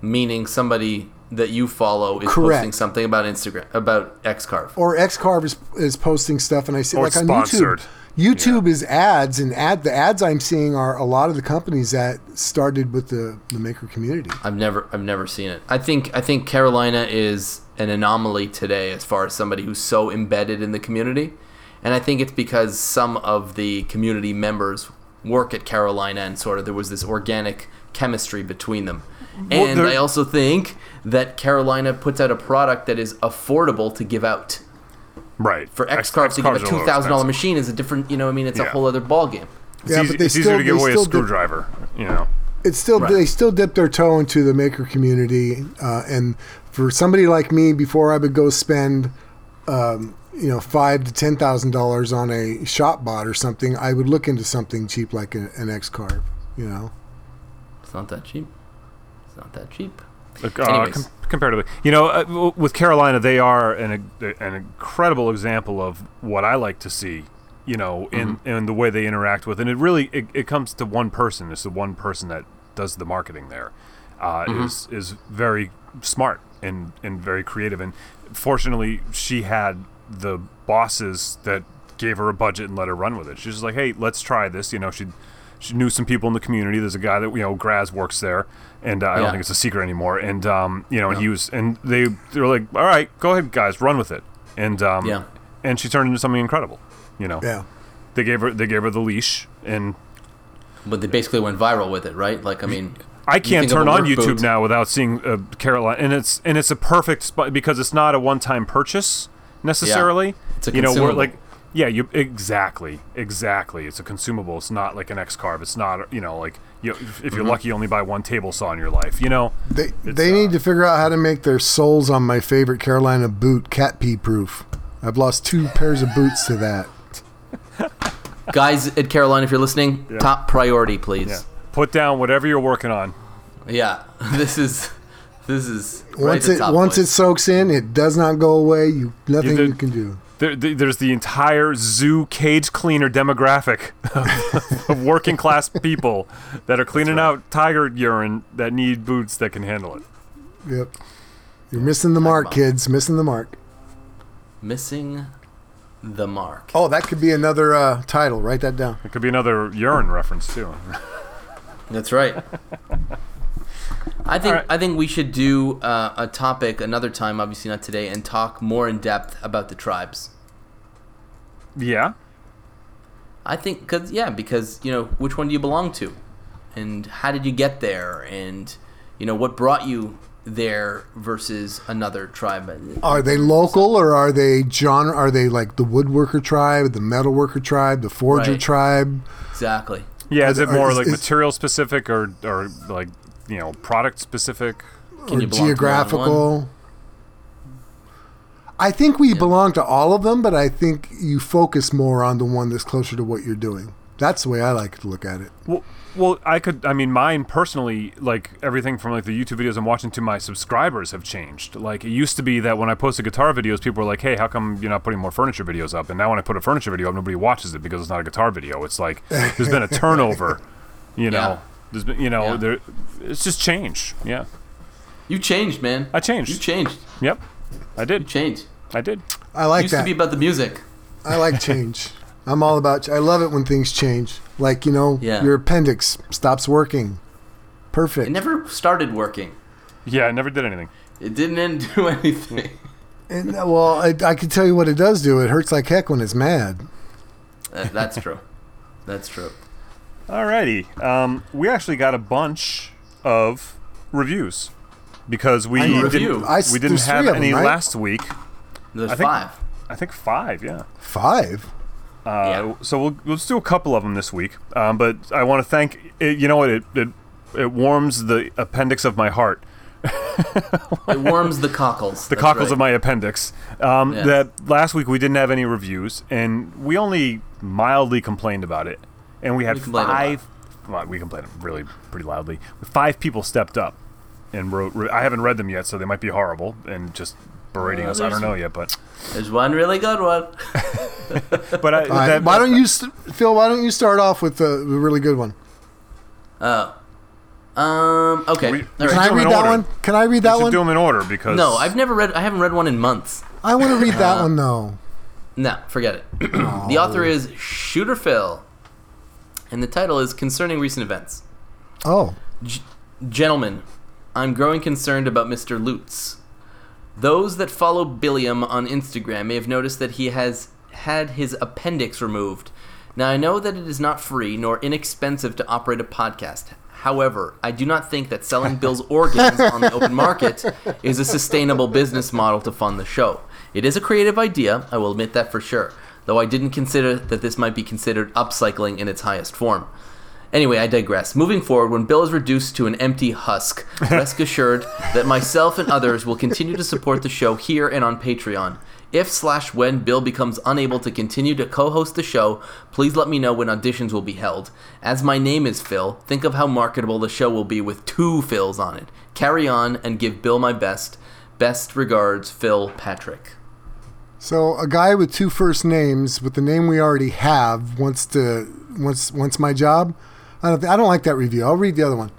Meaning somebody that you follow is Correct. posting something about Instagram about X-Carve. or X-Carve is, is posting stuff, and I see Or like on sponsored. YouTube. YouTube is ads, and ad the ads I'm seeing are a lot of the companies that started with the, the maker community. I've never I've never seen it. I think I think Carolina is an anomaly today as far as somebody who's so embedded in the community. And I think it's because some of the community members work at Carolina and sort of there was this organic chemistry between them. Well, And there- I also think that Carolina puts out a product that is affordable to give out. Right. For X X- to give a X-Carves are two little thousand dollar machine is a different. You know, I mean, it's a whole other ball game. It's, Yeah, easy, but they it's easier to give away a still did- screwdriver. You know. It's still Right. they still dip their toe into the maker community, uh, and for somebody like me, before I would go spend, um, you know, five to ten thousand dollars on a ShopBot or something, I would look into something cheap like a, an X-Carve. You know, It's not that cheap. It's not that cheap. Uh, com- comparatively, you know, uh, with Carolina, they are an an incredible example of what I like to see. You know, in Mm-hmm. in the way they interact with, and it really it, it comes to one person. It's the one person that does the marketing there. Uh, Mm-hmm. Is is very smart and and very creative. And fortunately, she had the bosses that gave her a budget and let her run with it. She's just like, hey, let's try this. You know, she she knew some people in the community. There's a guy that you know, Graz works there, and uh, I Yeah. don't think it's a secret anymore. And um, you know, and he was, and they they were like, all right, go ahead, guys, run with it. And um, Yeah. and she turned into something incredible. You know, yeah. they gave her they gave her the leash, and But they basically went viral with it, right? Like, I mean, I can't turn on YouTube boot. now without seeing uh, Carolina, and it's and it's a perfect spot because it's not a one-time purchase necessarily. It's a you know, we're like, yeah, you exactly, exactly. It's a consumable. It's not like an X-Carve. It's not, you know, like you, if you're Mm-hmm. lucky, you only buy one table saw in your life. You know, They they uh, need to figure out how to make their soles on my favorite Carolina boot cat pee proof. I've lost two pairs of boots to that. guys at Carolina, if you're listening, top priority, please. yeah. Put down whatever you're working on. Yeah, this is this is right Once it the top, once it soaks in, it does not go away. You nothing did- you can do. There, there- there's the entire zoo cage cleaner demographic of working class people that are cleaning out tiger urine that need boots that can handle it. Yep. You're missing the mark, kids. Missing the mark. missing the mark. Oh, that could be another uh, title. Write that down. It could be another urine reference too. That's right. I think Alright. I think we should do uh, a topic another time, obviously not today, and talk more in depth about the tribes. Yeah. I think because yeah, because you know which one do you belong to, and how did you get there, and you know what brought you there versus another tribe. Are they local or are they genre? Are they like the woodworker tribe, the metalworker tribe, the forger Right. tribe? Exactly. Yeah, is it more is- like is- material specific or or like you know product specific? Or you belong to more than one? geographical? I think we belong to all of them, but I think you focus more on the one that's closer to what you're doing. That's the way I like to look at it. Well, well, I could. I mean, mine personally, like everything from like the YouTube videos I'm watching to my subscribers have changed. Like it used to be that when I posted guitar videos, people were like, "Hey, how come you're not putting more furniture videos up?" And now when I put a furniture video up, nobody watches it because it's not a guitar video. It's like there's been a turnover. You know, Yeah. There's been you know Yeah. there. It's just change. Yeah. You changed, man. I changed. You changed. Yep. I You did. changed. I did. I like used that. Used to be about the music. I like change. I'm all about. I love it when things change. Like you know, Yeah. your appendix stops working. Perfect. It never started working. Yeah, I never did anything. It didn't do anything. And, uh, well, I, I can tell you what it does do. It hurts like heck when it's mad. Uh, that's true. That's true. Alrighty. Um, we actually got a bunch of reviews because we I didn't Review. I s- we didn't have of 'em, any right? last week. There's I think- five. I think five. Yeah. Five. Uh, Yeah. So we'll let's do a couple of them this week. Um, but I want to thank. It, you know what? It, it it warms the appendix of my heart, It warms the cockles. the cockles of my appendix. Um, Yeah. That last week we didn't have any reviews, and we only mildly complained about it, and we had We complained a lot. five. Well, we complained really pretty loudly. Five people stepped up and wrote. re- I haven't read them yet, so they might be horrible and just berating Uh, us. I don't know yet, but There's one really good one. but I, All right. that, why don't you, st- Phil? Why don't you start off with the, the really good one? Oh. Um. Okay. We- All Can right. I read that order. one? Can I read that should one? do them in order because No, I've never read. I haven't read one in months. I want to read Uh, that one though. No, forget it. the author is Shooter Phil, and the title is Concerning Recent Events. Oh, Gentlemen, I'm growing concerned about Mr. Lutz. Those that follow Billiam on Instagram may have noticed that he has had his appendix removed. Now, I know that it is not free nor inexpensive to operate a podcast. However, I do not think that selling Bill's organs on the open market is a sustainable business model to fund the show. It is a creative idea, I will admit that for sure, though I didn't consider that this might be considered upcycling in its highest form. Anyway, I digress. Moving forward, when Bill is reduced to an empty husk, rest assured that myself and others will continue to support the show here and on Patreon. If slash when Bill becomes unable to continue to co-host the show, please let me know when auditions will be held. As my name is Phil, think of how marketable the show will be with two Phils on it. Carry on and give Bill my best. Best regards, Phil Patrick. So a guy with two first names with the name we already have wants to wants wants my job. I don't. I don't like that review. I'll read the other one.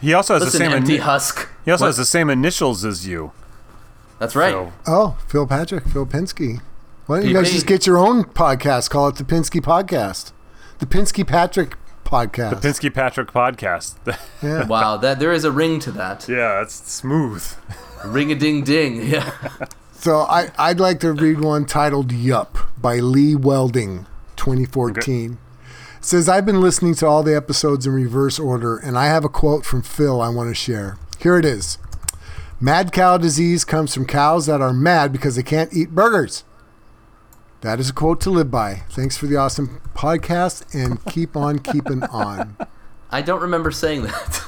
He also has Listen, the same. empty ini- husk. he also What? has the same initials as you. That's right. So, Oh, Phil Patrick, Phil Pinsky. Why don't you guys just get your own podcast? Call it the Pinsky Podcast, the Pinsky Patrick Podcast. The Pinsky Patrick podcast. yeah. Wow, that there is a ring to that. yeah, it's smooth. Ring a ding ding. Yeah. So I, I'd like to read one titled Yup by Lee Welding, 2014. It says, I've been listening to all the episodes in reverse order, and I have a quote from Phil I want to share. Here it is Mad cow disease comes from cows that are mad because they can't eat burgers. That is a quote to live by. Thanks for the awesome podcast, and keep on keeping on. I don't remember saying that.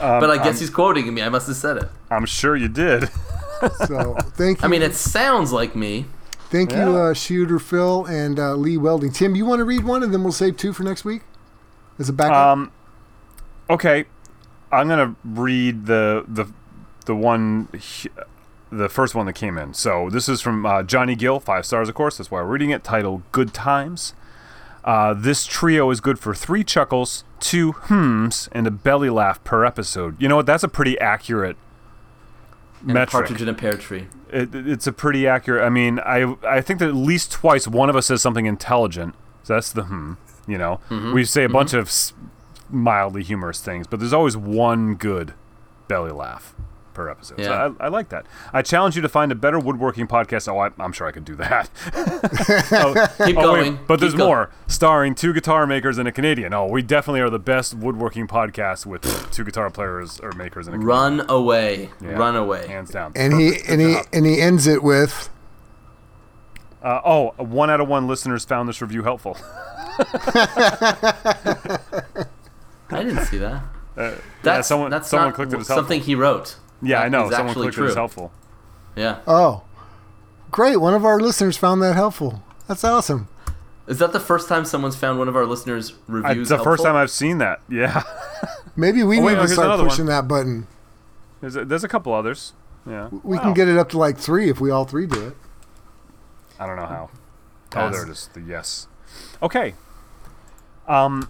Um, but I guess I'm, he's quoting me. I must have said it. I'm sure you did. So thank you. I mean, it sounds like me. thank you, uh, Shooter Phil and uh, Lee Welding. Tim, you want to read one, and then we'll save two for next week as a backup. Um, okay, I'm gonna read the the the one, the first one that came in. So this is from uh, Johnny Gill, five stars, of course. That's why we're reading it. Titled "Good Times." Uh, this trio is good for three chuckles, two hmms, and a belly laugh per episode. You know what? That's a pretty accurate And metric. partridge in a pear tree. It, it's a pretty accurate. I mean, I I think that at least twice one of us says something intelligent. So that's the hmm. You know, we say a bunch of mildly humorous things, but there's always one good belly laugh per episode. Yeah. So I, I like that. I challenge you to find a better woodworking podcast. Oh, I, I'm sure I could do that. oh, Keep oh, going. wait, but Keep there's go- more. Starring two guitar makers and a Canadian. Oh, we definitely are the best woodworking podcast with two guitar players or makers and a Canadian. Run away. Yeah, Run away. hands down. and he Perfect. Good and he and he ends it with Uh, oh, one out of one listeners found this review helpful. I didn't see that. Uh, That's, yeah, someone that's someone not clicked it as something helpful. he wrote. Yeah, That I know. Someone clicked true. it as helpful. Yeah. Oh, great! One of our listeners found that helpful. That's awesome. Is that the first time someone's found one of our listeners' I, reviews? it's the first time I've seen that. Yeah, Maybe we Oh, wait, need oh, to start another one. pushing that button. there's a, there's a couple others. Yeah, We Wow. can get it up to like three if we all three do it. I don't know how. Oh, there it is. The yes. Okay. Um,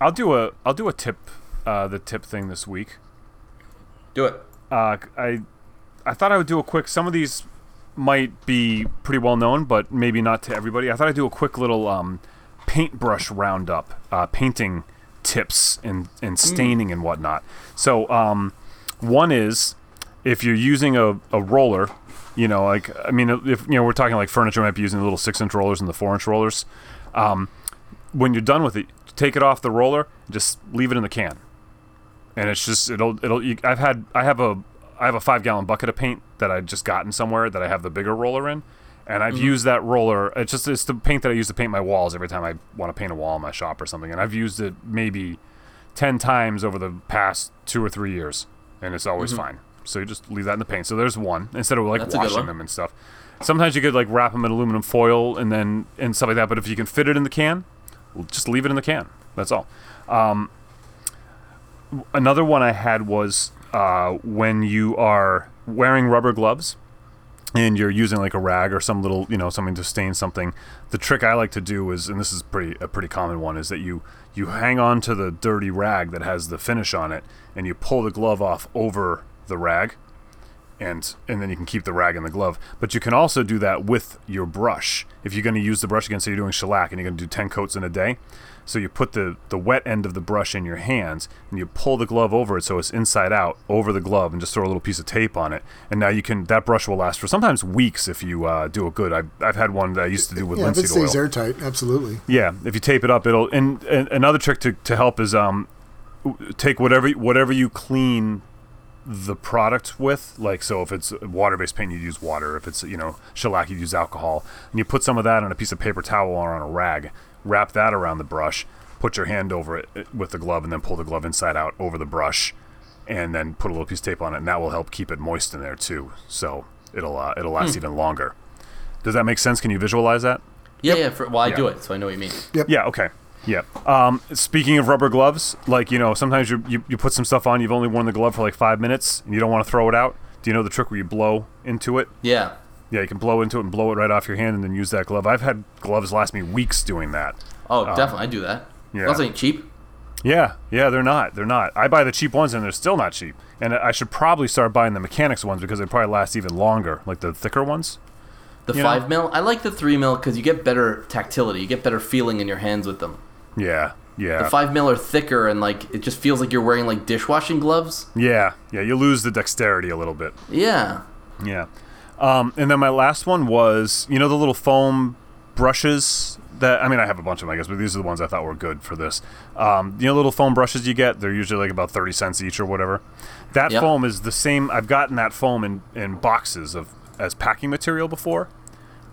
I'll do a I'll do a tip, uh, the tip thing this week. Do it. Uh, I I thought I would do a quick. Some of these might be pretty well known, but maybe not to everybody. I thought I'd do a quick little um, paintbrush roundup, uh, painting tips and and staining and whatnot. So um, one is if you're using a, a roller, you know, like I mean, if you know we're talking like furniture, might be using the little six inch rollers and the four inch rollers. Um, when you're done with it, take it off the roller, just leave it in the can and it's just it'll it'll you, I've had I have a I have a five gallon bucket of paint that I just gotten somewhere that I have the bigger roller in, and I've used that roller. It's just it's the paint that I use to paint my walls every time I want to paint a wall in my shop or something, and I've used it maybe ten times over the past two or three years, and it's always fine. So you just leave that in the paint. So there's one instead of like That's washing them and stuff. Sometimes you could like wrap them in aluminum foil and then and stuff like that. But if you can fit it in the can, just leave it in the can. That's all um, another one I had was uh, when you are wearing rubber gloves and you're using like a rag or some little, you know, something to stain something. The trick I like to do is, and this is pretty a pretty common one, is that you you hang on to the dirty rag that has the finish on it, and you pull the glove off over the rag, and and then you can keep the rag in the glove. But you can also do that with your brush. If you're going to use the brush again, say you're doing shellac and you're going to do ten coats in a day, so you put the the wet end of the brush in your hands and you pull the glove over it so it's inside out over the glove and just throw a little piece of tape on it. And now you can that brush will last for sometimes weeks if you uh, do it good. I've I've had one that I used to do with Yeah, if it linseed oil. stays airtight, absolutely. Yeah, if you tape it up, it'll. And, and another trick to, to help is um, take whatever whatever you clean the product with. Like, so if it's water-based paint, you'd use water. If it's you know shellac, you'd use alcohol, and you put some of that on a piece of paper towel or on a rag, wrap that around the brush, put your hand over it with the glove, and then pull the glove inside out over the brush, and then put a little piece of tape on it, and that will help keep it moist in there too. So it'll uh, it'll last even longer. Does that make sense? Can you visualize that? Yeah, yeah. For, well, I Yeah. do it, so I know what you mean. Yeah. Okay. Yeah. Um, speaking of rubber gloves, like you know, sometimes you, you you put some stuff on. You've only worn the glove for like five minutes, and you don't want to throw it out. Do you know the trick where you blow into it? Yeah. Yeah, you can blow into it and blow it right off your hand, and then use that glove. I've had gloves last me weeks doing that. Oh, definitely, I do that. yeah. Those ain't cheap. Yeah, yeah, they're not. They're not. I buy the cheap ones, and they're still not cheap. And I should probably start buying the mechanics ones because they probably last even longer, like the thicker ones. The You know- five mil, I like the three mil because you get better tactility. You get better feeling in your hands with them. Yeah, yeah. The five mil are thicker and like it just feels like you're wearing like dishwashing gloves. yeah, yeah. You lose the dexterity a little bit. Yeah. Yeah. Um, and then my last one was, you know, the little foam brushes that, I mean, I have a bunch of them, I guess, but these are the ones I thought were good for this. Um, you know, little foam brushes you get, they're usually like about 30 cents each or whatever. That Yep. foam is the same, I've gotten that foam in, in boxes of as packing material before.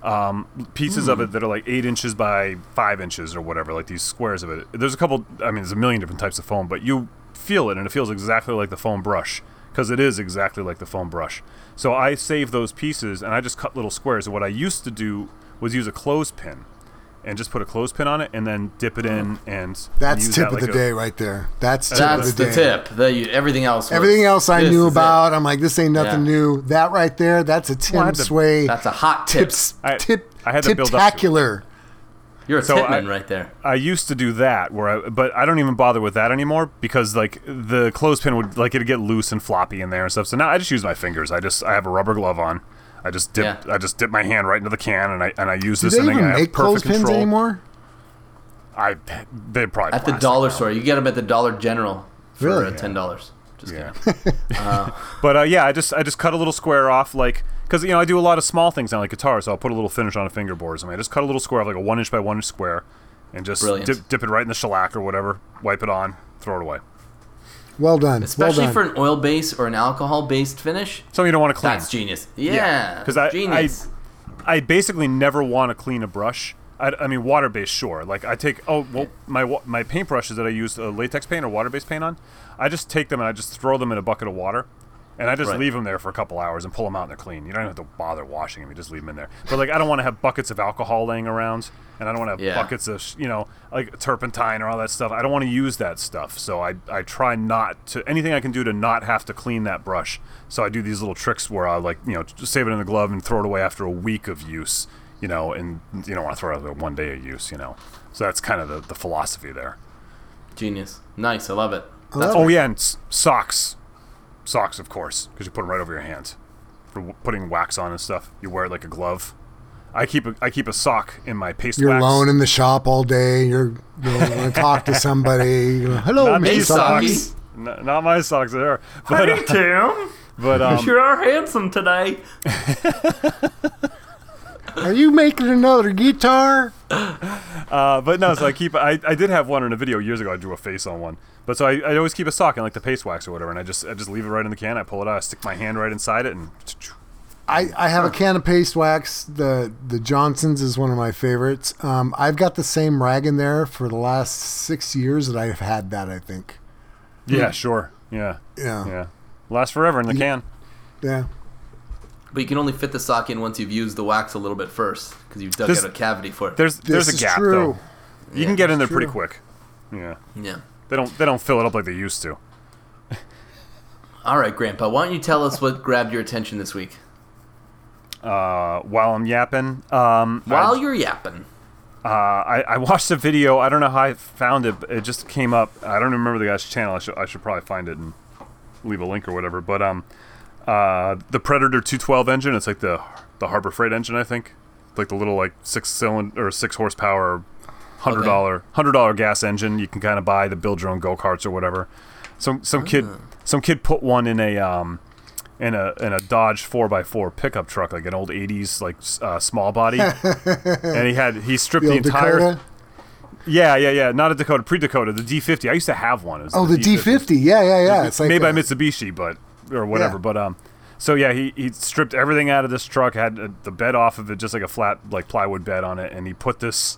Um, pieces of it that are like eight inches by five inches or whatever, like these squares of it. There's a couple, I mean, there's a million different types of foam, but you feel it and it feels exactly like the foam brush because it is exactly like the foam brush. So I save those pieces and I just cut little squares. And what I used to do was use a clothespin and just put a clothespin on it and then dip it in and That's use tip that of like the a- day right there. That's tip That's of the, the day. tip. The, you, everything else. Was, Everything else I knew is it. about, I'm like, this ain't nothing Yeah. new. That right there, that's a Tim I had to- Sway That's a hot tip. tips I- tip I had to build up to You're a So tipman I- right there. I used to do that where I, but I don't even bother with that anymore because like the clothespin would like it'd get loose and floppy in there and stuff. So now I just use my fingers. I just I have a rubber glove on. I just dip Yeah. I just dip my hand right into the can and I and I use Do this they and even I have make perfect clothespins control. anymore? I they probably At the dollar now. store. You get them at the Dollar General for Really? uh, ten dollars. Just Yeah. kidding. But uh, yeah, I just I just cut a little square off like because you know I do a lot of small things on like guitar, so I'll put a little finish on a fingerboard. So I just cut a little square off like a one inch by one inch square, and just dip, dip it right in the shellac or whatever, wipe it on, throw it away. Well done. Especially well for an oil base or an alcohol based finish. So you don't want to clean. That's genius. Yeah. 'cause I- I- genius. I basically never want to clean a brush. I, I mean, water based, sure. Like I take oh well, my wa- my paint brushes that I use uh, latex paint or water based paint on, I just take them and I just throw them in a bucket of water, and I just Right. leave them there for a couple hours and pull them out and they're clean. You don't even have to bother washing them; you just leave them in there. But like I don't want to have buckets of alcohol laying around, and I don't want to have Yeah. buckets of you know like turpentine or all that stuff. I don't want to use that stuff, so I I try not to anything I can do to not have to clean that brush. So I do these little tricks where I like you know just save it in the glove and throw it away after a week of use you know, and you don't want to throw it out one day of use, you know. So that's kind of the, the philosophy there. Genius. Nice. I love it. That's love Oh yeah, and s- socks, socks of course, because you put them right over your hands for w- putting wax on and stuff. You wear it like a glove. I keep a, I keep a sock in my paste You're wax. alone in the shop all day. You're you want to talk to somebody. Go, Hello, Not Mr. socks. N- not my socks there. But, uh, Tim. but um, You are handsome today. Are you making another guitar? Uh, but no, so I keep. I, I did have one in a video years ago. I drew a face on one. But so I, I always keep a sock in like the paste wax or whatever, and I just I just leave it right in the can. I pull it out, I stick my hand right inside it, and I, I have a can of paste wax. The the Johnson's is one of my favorites. Um, I've got the same rag in there for the last six years that I've had that. I think. yeah, sure, yeah, Yeah. yeah, lasts forever in the can. Yeah. But you can only fit the sock in once you've used the wax a little bit first because you've dug This- out a cavity for it. There's there's This a is gap true. though. You can get in there it's pretty true. quick. Yeah, yeah. they don't they don't fill it up like they used to. All right, Grandpa. Why don't you tell us what grabbed your attention this week? Uh, while I'm yapping, um, While I, you're yapping. uh, I, I watched a video. I don't know how I found it. But it just came up. I don't remember the guy's channel. I should I should probably find it and leave a link or whatever. But um, uh, the Predator 212 engine. It's like the the Harbor Freight engine, I think. Like the little like six cylinder or six horsepower, hundred dollar hundred dollar gas engine. You can kind of buy to build your own go karts or whatever. Some some kid some kid put one in a um in a in a Dodge four x four pickup truck, like an old '80s like uh, small body, and he had he stripped The the, entire Dakota. yeah yeah yeah not a Dakota pre Dakota the D50. I used to have one. Oh, the D50. Yeah, yeah, yeah. It's like made by Mitsubishi, but or whatever. Yeah. But um, so yeah, he he stripped everything out of this truck, had uh, the bed off of it, just like a flat like plywood bed on it, and he put this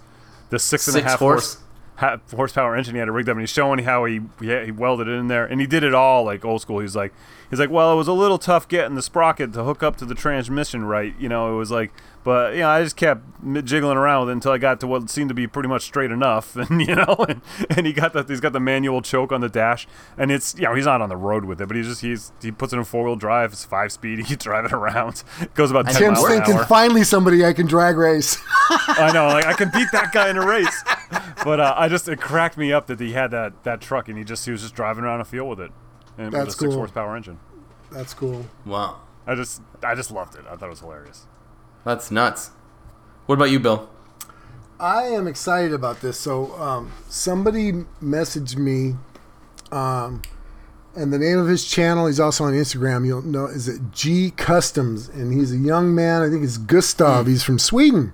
this six and a Six half horse? horse ha- horsepower engine he had it rigged up, and he's showing how he he, he welded it in there, and he did it all like old school. He's like he's like, well, it was a little tough getting the sprocket to hook up to the transmission right. You know, it was like, but you know, I just kept jiggling around with it until I got to what seemed to be pretty much straight enough, and you know, and, and he got the he's got the manual choke on the dash, and it's you know he's not on the road with it, but he's just he's he puts it in four wheel drive, it's five speed, he can drive it around, it goes about ten Tim's miles an thinking hour. finally somebody I can drag race. I know, like I can beat that guy in a race. But uh, I just it cracked me up that he had that that truck and he just he was just driving around a field with it, and That's with a six cool. horsepower engine. That's cool. Wow, I just I just loved it. I thought it was hilarious. That's nuts. What about you, Bill? I am excited about this. So, um, somebody messaged me, um, and the name of his channel, he's also on Instagram. You'll know, is it G Customs? And he's a young man. I think it's Gustav. He's from Sweden.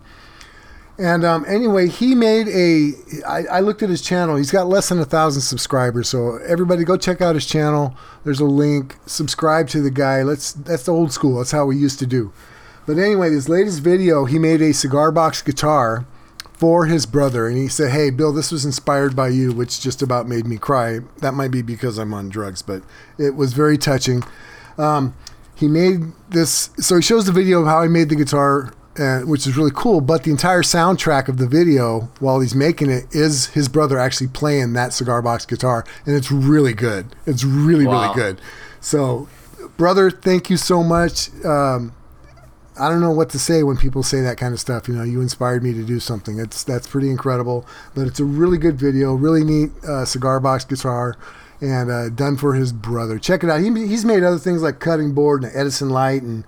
And um, anyway, he made a. I, I looked at his channel. He's got less than a thousand subscribers. So everybody, go check out his channel. There's a link. Subscribe to the guy. Let's. That's the old school. That's how we used to do. But anyway, this latest video, he made a cigar box guitar for his brother, and he said, "Hey, Bill, this was inspired by you," which just about made me cry. That might be because I'm on drugs, but it was very touching. Um, he made this, so he shows the video of how he made the guitar, uh, which is really cool. But the entire soundtrack of the video, while he's making it, is his brother actually playing that cigar box guitar, and it's really good. It's really, Wow. really good. So, brother, thank you so much. Um, I don't know what to say when people say that kind of stuff. You know, you inspired me to do something. It's that's pretty incredible. But it's a really good video, really neat uh, cigar box guitar, and uh, done for his brother. Check it out. He, he's made other things like cutting board and Edison light, and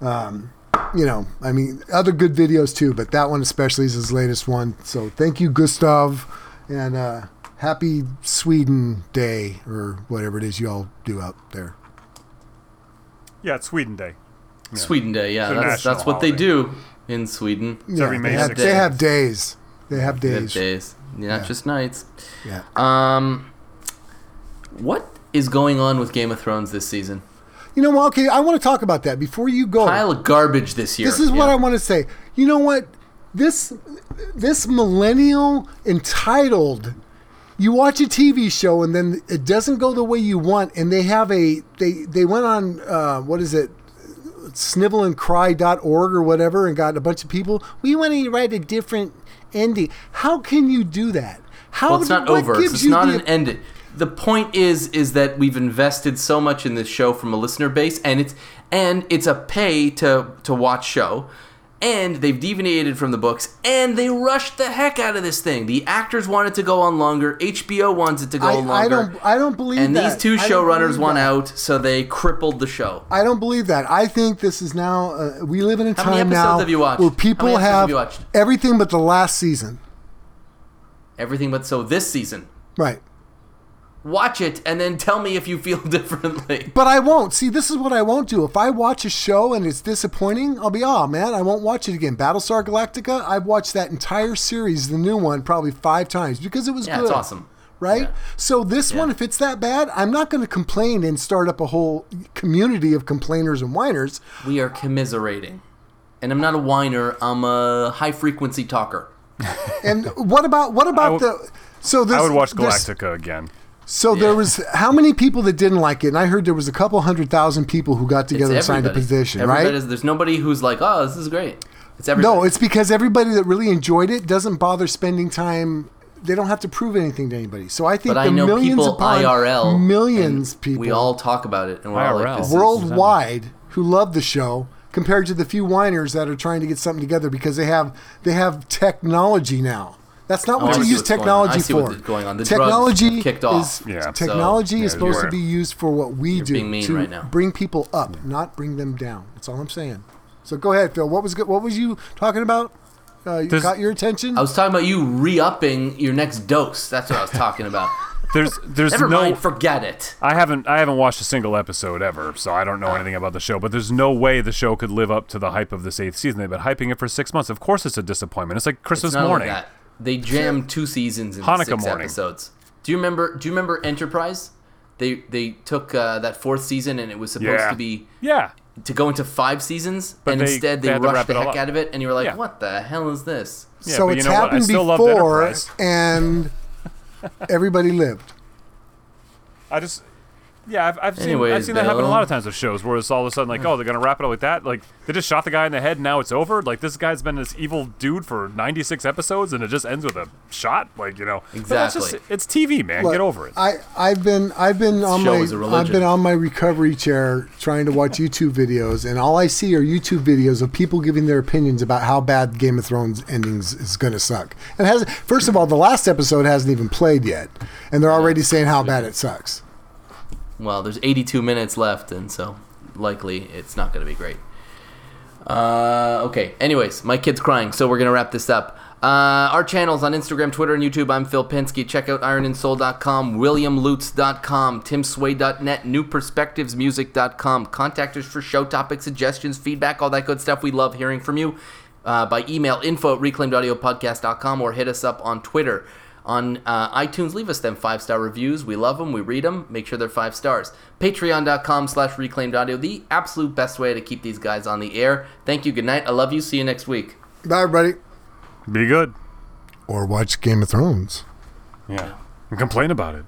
um, you know, I mean, other good videos too. But that one especially is his latest one. So thank you, Gustav, and uh, happy Sweden Day or whatever it is you all do out there. Yeah, it's Sweden Day. Sweden Day, yeah, that's that's what they do in Sweden. It's every May they, have, 16th. they have days. They have They have days. days, not Yeah. just nights. Yeah. Um, what is going on with Game of Thrones this season? You know what? Okay, I want to talk about that before you go. Pile of garbage this year. This is what Yeah. I want to say. You know what? This this millennial entitled. You watch a TV show and then it doesn't go the way you want, and they have a they they went on uh, what is it, snivelandcry.org or whatever, and got a bunch of people. We want to write a different ending. How can you do that? How Well, it's not what over. It's not the- an end. The point is, is that we've invested so much in this show from a listener base, and it's and it's a pay to to watch show, and they've deviated from the books, and they rushed the heck out of this thing. The actors wanted to go on longer. HBO wants it to go I, on I longer. don't I don't believe that. and that. these two showrunners won that. out, so they crippled the show. I don't believe that. I think this is now. Uh, we live in a How time many episodes now have you watched? where How people many have have you watched? everything but the last season. Everything but so this season. Right. Watch it and then tell me if you feel differently. But I won't. See, this is what I won't do. If I watch a show and it's disappointing, I'll be, oh man, I won't watch it again. Battlestar Galactica, I've watched that entire series, the new one, probably five times because it was Yeah, good. it's awesome. Right? Yeah. So this one, if it's that bad, I'm not going to complain and start up a whole community of complainers and whiners. We are commiserating. And I'm not a whiner, I'm a high frequency talker. And what about what about would- the? So this, I would watch this- Galactica again. So there was how many people that didn't like it? And I heard there was a couple hundred thousand people who got together and signed a everybody. petition, Everybody right? is- there's nobody who's like, oh, this is great. It's everybody. No, it's because everybody that really enjoyed it doesn't bother spending time. They don't have to prove anything to anybody. So I think but the I know millions people upon IRL. millions people We all talk about it, and we're all like, IRL. worldwide who love the show compared to the few whiners that are trying to get something together because they have they have technology now. That's not what you use what's going on. technology I see for. what's going on. The drugs technology kicked off. is Yeah. technology So- is supposed to be used for what we do being mean to right now. bring people up, not bring them down. That's all I'm saying. So go ahead, Phil. What was good? What was you talking about? Uh, you There's- got your attention? I was talking about you re-upping your next dose. That's what I was talking about. There's there's Never no mind, forget it. I haven't I haven't watched a single episode ever, so I don't know anything about the show. But there's no way the show could live up to the hype of this eighth season. They've been hyping it for six months. Of course, it's a disappointment. It's like Christmas It's morning. Like that. They jammed two seasons into Hanukkah six morning. episodes. Do you remember? Do you remember Enterprise? they they took uh, that fourth season and it was supposed Yeah. to be Yeah. to go into five seasons, But and they- instead they they, had to rushed the it all heck up. out of it, and you were like, Yeah. "What the hell is this?" Yeah, so but it's you know what? I happened still loved before, Enterprise. and everybody lived. I just, yeah, I've, I've seen, Anyways, I've seen that happen a lot of times with shows where it's all of a sudden like, oh, they're gonna wrap it up like that. Like they just shot the guy in the head, and now it's over. Like this guy's been this evil dude for 96 episodes, and it just ends with a shot. Like you know, But that's just- Exactly. it's TV, man. Look, Get over it. I I've been I've been on my is a I've been on my recovery chair trying to watch YouTube videos, and all I see are YouTube videos of people giving their opinions about how bad Game of Thrones endings is going to suck. And has first of all, the last episode hasn't even played yet, and they're already saying how bad it sucks. Well, there's 82 minutes left, and so likely it's not going to be great. Uh, okay. Anyways, my kid's crying, so we're gonna wrap this up. Uh, our channels on Instagram, Twitter, and YouTube. I'm Phil Pinsky. Check out ironandsoul.com, williamlutz.com, timsway.net, newperspectivesmusic.com. Contact us for show topic suggestions, feedback, all that good stuff. We love hearing from you uh, by email info at reclaimedaudiopodcast.com or hit us up on Twitter. On uh, iTunes, leave us them five star reviews. We love them. We read them. Make sure they're five stars. Patreon.com slash reclaimed audio, the absolute best way to keep these guys on the air. Thank you. Good night. I love you. See you next week. Bye, everybody. Be good. Or watch Game of Thrones. Yeah. And complain about it.